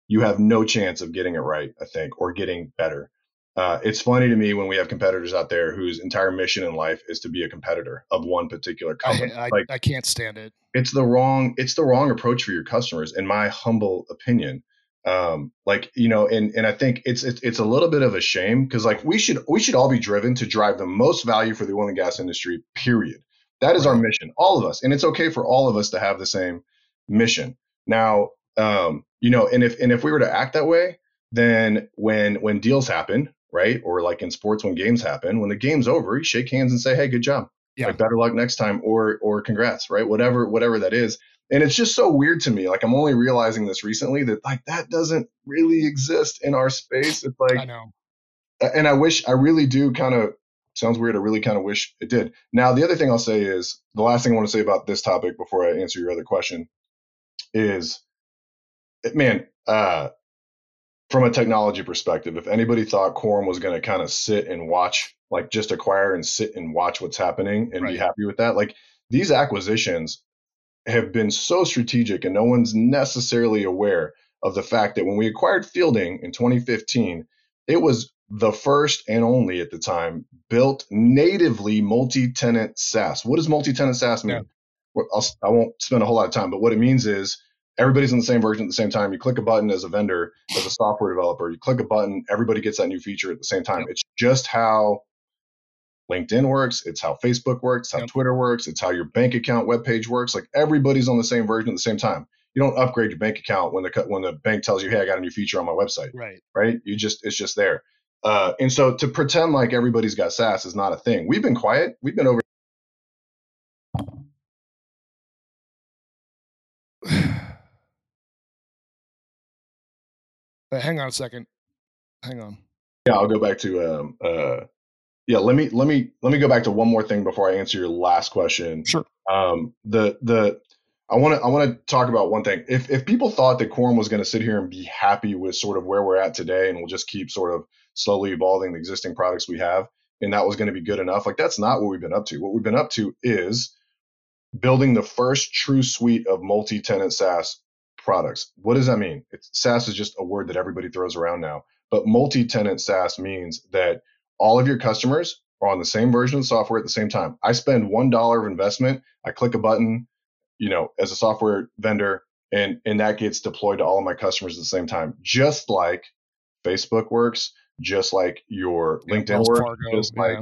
you have no chance of getting it right, I think, or getting better. Uh, it's funny to me when we have competitors out there whose entire mission in life is to be a competitor of one particular company. I, I, like I can't stand it. it's the wrong it's the wrong approach for your customers, in my humble opinion. Um, like you know, and and I think it's it's, it's a little bit of a shame because like we should we should all be driven to drive the most value for the oil and gas industry. Period. That is our mission, all of us, and it's okay for all of us to have the same mission. Now, um, you know, and if and if we were to act that way, then when when deals happen, right, or like in sports when games happen, when the game's over, you shake hands and say, "Hey, good job, Yeah. like better luck next time," or or congrats, right, whatever whatever that is. And it's just so weird to me. Like I'm only realizing this recently that like that doesn't really exist in our space. It's like I know. and I wish I really do kind of sounds weird. I really kind of wish it did. Now, the other thing I'll say is the last thing I want to say about this topic before I answer your other question is, man, uh, from a technology perspective, if anybody thought Quorum was going to kind of sit and watch, like just acquire and sit and watch what's happening and be happy with that, like these acquisitions have been so strategic and no one's necessarily aware of the fact that when we acquired Fielding in 2015, it was the first and only at the time built natively multi-tenant SaaS. What does multi-tenant SaaS mean? Yeah. I'll, I won't spend a whole lot of time, but what it means is everybody's in the same version at the same time. You click a button as a vendor, as a software developer, you click a button, everybody gets that new feature at the same time. Yep. It's just how LinkedIn works. It's how Facebook works. How Yep. Twitter works. It's how your bank account webpage works. Like everybody's on the same version at the same time. You don't upgrade your bank account when the when the bank tells you, "Hey, I got a new feature on my website." Right. Right? You just it's just there. Uh, and so to pretend like everybody's got SaaS is not a thing. We've been quiet. We've been over. Hang on a second. Hang on. Yeah, I'll go back to um, uh, yeah. Let me let me let me go back to one more thing before I answer your last question. Sure. Um, the the I want to I want to talk about one thing. If if people thought that Quorum was going to sit here and be happy with sort of where we're at today, and we'll just keep sort of slowly evolving the existing products we have, and that was going to be good enough, like that's not what we've been up to. What we've been up to is building the first true suite of multi-tenant SaaS products. What does that mean? It's, SaaS is just a word that everybody throws around now, but multi-tenant SaaS means that all of your customers are on the same version of software at the same time. I spend one dollar of investment, I click a button, you know, as a software vendor, and and that gets deployed to all of my customers at the same time, just like Facebook works, just like your Yeah, LinkedIn works, Fargo, just like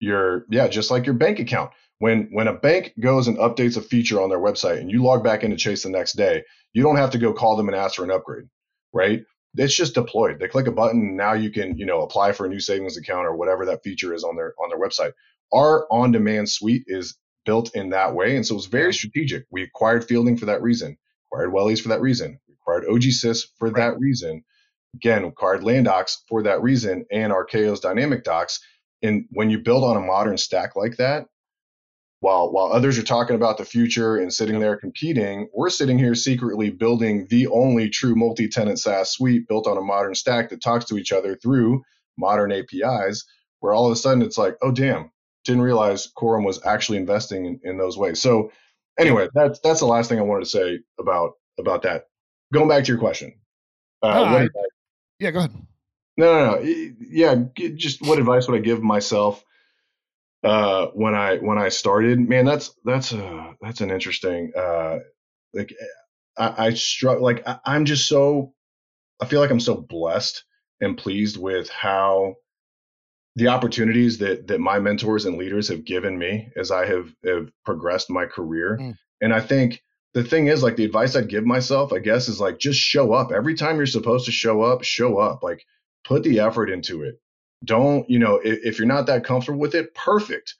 your yeah, just like your bank account. When when a bank goes and updates a feature on their website and you log back into Chase the next day, you don't have to go call them and ask for an upgrade, right? It's just deployed. They click a button and now you can, you know, apply for a new savings account or whatever that feature is on their on their website. Our on-demand suite is built in that way. And so it's very strategic. We acquired Fielding for that reason, acquired Wellez for that reason, we acquired OGSys for that reason. Again, acquired Landdox for that reason and our Archaeo's Dynamic Docs. And when you build on a modern stack like that, while while others are talking about the future and sitting there competing, we're sitting here secretly building the only true multi-tenant SaaS suite built on a modern stack that talks to each other through modern APIs. Where all of a sudden it's like, oh damn, didn't realize Quorum was actually investing in, in those ways. So anyway, that's that's the last thing I wanted to say about about that. Going back to your question, uh, No, I- Yeah, go ahead. no, no, no. Yeah, just what advice would I give myself uh, when I when I started? Man, that's that's uh, that's an interesting. Uh, like I, I struck. Like I, I'm just so. I feel like I'm so blessed and pleased with how the opportunities that that my mentors and leaders have given me as I have have progressed my career. Mm. And I think the thing is like the advice I'd give myself, I guess, is like just show up. Every time you're supposed to show up, show up. Like put the effort into it. Don't, you know, if, if you're not that comfortable with it, perfect.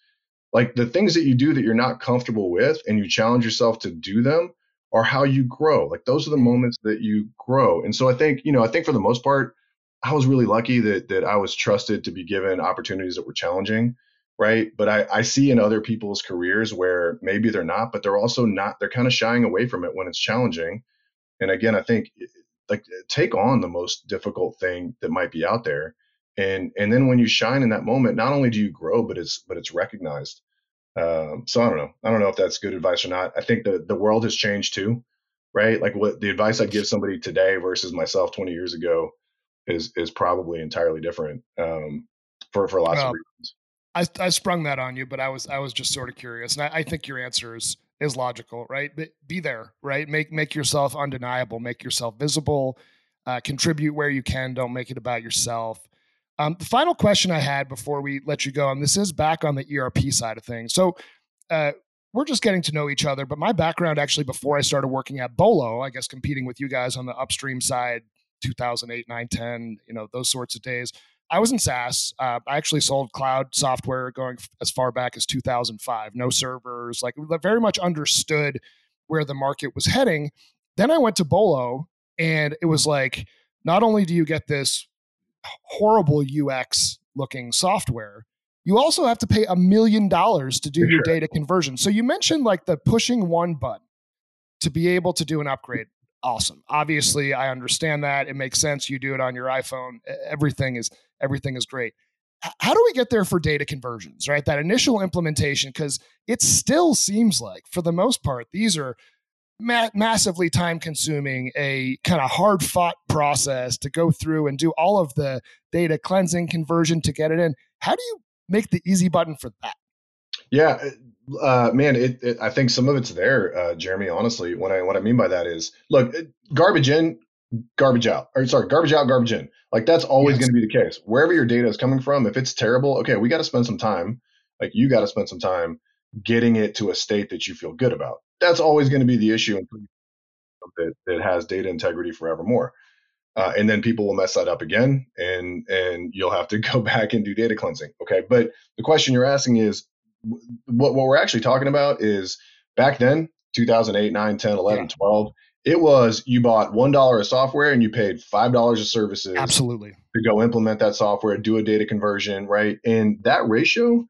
Like the things that you do that you're not comfortable with and you challenge yourself to do them are how you grow. Like those are the moments that you grow. And so I think, you know, I think for the most part, I was really lucky that that I was trusted to be given opportunities that were challenging, right? But I, I see in other people's careers where maybe they're not, but they're also not, they're kind of shying away from it when it's challenging. And again, I think like take on the most difficult thing that might be out there. And and then when you shine in that moment, not only do you grow, but it's but it's recognized. Um, so I don't know. I don't know if that's good advice or not. I think the the world has changed too. right? Like what the advice I'd give somebody today versus myself 20 years ago is is probably entirely different um, for for lots well, of reasons. I, I sprung that on you, but I was I was just sort of curious, and I, I think your answer is is logical, right? Be, be there, right? Make make yourself undeniable, make yourself visible, uh, contribute where you can. Don't make it about yourself. Um, the final question I had before we let you go, and this is back on the ERP side of things. So uh, we're just getting to know each other, but my background actually before I started working at Bolo, I guess competing with you guys on the upstream side, 2008, 9, 10, you know, those sorts of days. I was in SaaS. Uh, I actually sold cloud software going as far back as 2005. No servers, like very much understood where the market was heading. Then I went to Bolo, and it was like, not only do you get this horrible UX looking software, you also have to pay a million dollars to do For your sure. data conversion. So you mentioned like the pushing one button to be able to do an upgrade. Awesome. Obviously, I understand that. It makes sense. You do it on your iPhone. Everything is everything is great. How do we get there for data conversions, right? That initial implementation, because it still seems like, for the most part, these are ma- massively time consuming, a kind of hard fought process to go through and do all of the data cleansing conversion to get it in. How do you make the easy button for that? Yeah, uh, man, it, it, I think some of it's there, uh, Jeremy. Honestly, what I what I mean by that is, look, garbage in, garbage out, or sorry, garbage out, garbage in. Like that's always yes. going to be the case. Wherever your data is coming from, if it's terrible, okay, we got to spend some time. Like you got to spend some time getting it to a state that you feel good about. That's always going to be the issue that, that has data integrity forevermore. Uh, and then people will mess that up again, and and you'll have to go back and do data cleansing. Okay, but the question you're asking is, what what we're actually talking about is back then, 2008, 9, 10, 11, yeah. 12 it was you bought one dollar of software and you paid five dollars of services. Absolutely. To go implement that software, do a data conversion, right? And that ratio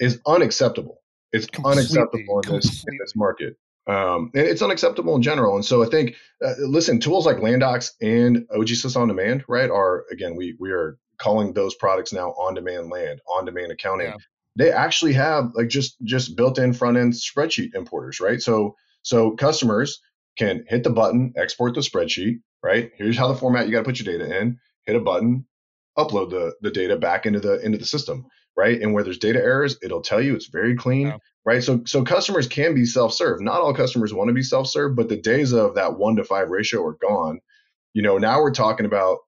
is unacceptable. It's completely, unacceptable in this in this market. Um, and it's unacceptable in general. And so I think, uh, listen, tools like Landdox and OGSys on demand, right, are again we we are calling those products now on demand land, on demand accounting. Yeah. They actually have like just just built in front end spreadsheet importers, right? So so customers can hit the button, export the spreadsheet, right? Here's how the format you got to put your data in, hit a button, upload the, the data back into the into the system, right? And where there's data errors, it'll tell you it's very clean, right? So so customers can be self-serve. Not all customers want to be self-serve, but the days of that one to five ratio are gone. You know, now we're talking about,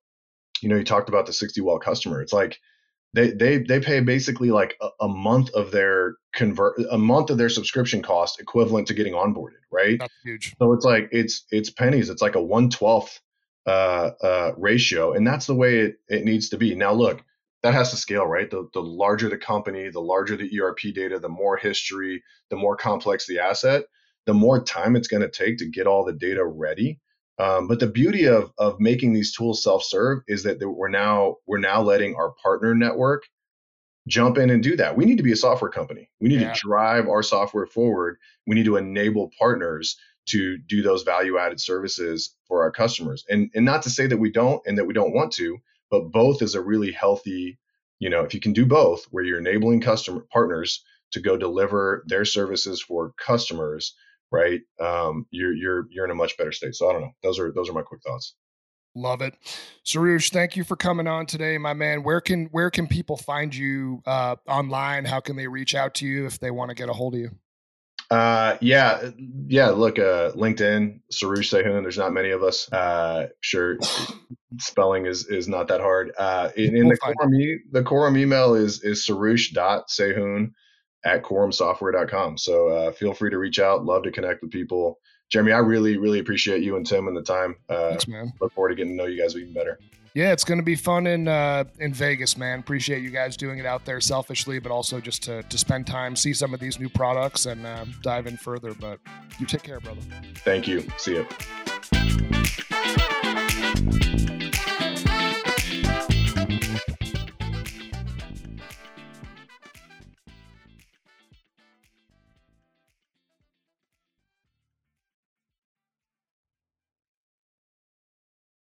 you know, you talked about the 60 well customer. It's like they they they pay basically like a, a, month of their convert a month of their subscription cost equivalent to getting onboarded right that's huge so it's like it's it's pennies it's like a 112th uh, uh, ratio and that's the way it, it needs to be now look that has to scale right the, the larger the company the larger the erp data the more history the more complex the asset the more time it's going to take to get all the data ready um, but the beauty of of making these tools self-serve is that we're now we're now letting our partner network jump in and do that. We need to be a software company. We need yeah. to drive our software forward. We need to enable partners to do those value added services for our customers. And and not to say that we don't and that we don't want to, but both is a really healthy, you know, if you can do both where you're enabling customer partners to go deliver their services for customers right? Um, you're you're you're in a much better state. So I don't know. Those are those are my quick thoughts. Love it, Soroush. Thank you for coming on today, my man. Where can where can people find you uh, online? How can they reach out to you if they want to get a hold of you? Uh, yeah, yeah. Look, uh, LinkedIn, Soroush Sehun. There's not many of us. Uh, sure, spelling is is not that hard. Uh, in, in we'll the quorum, e- the quorum email is is Soroush.sehun at quorumsoftware.com. So uh, feel free to reach out. Love to connect with people. Jeremy, I really, really appreciate you and Tim and the time. Uh, Thanks, man. Look forward to getting to know you guys even better. Yeah, it's going to be fun in uh, in Vegas, man. Appreciate you guys doing it out there selfishly, but also just to, to spend time, see some of these new products, and uh, dive in further. But you take care, brother. Thank you. See you.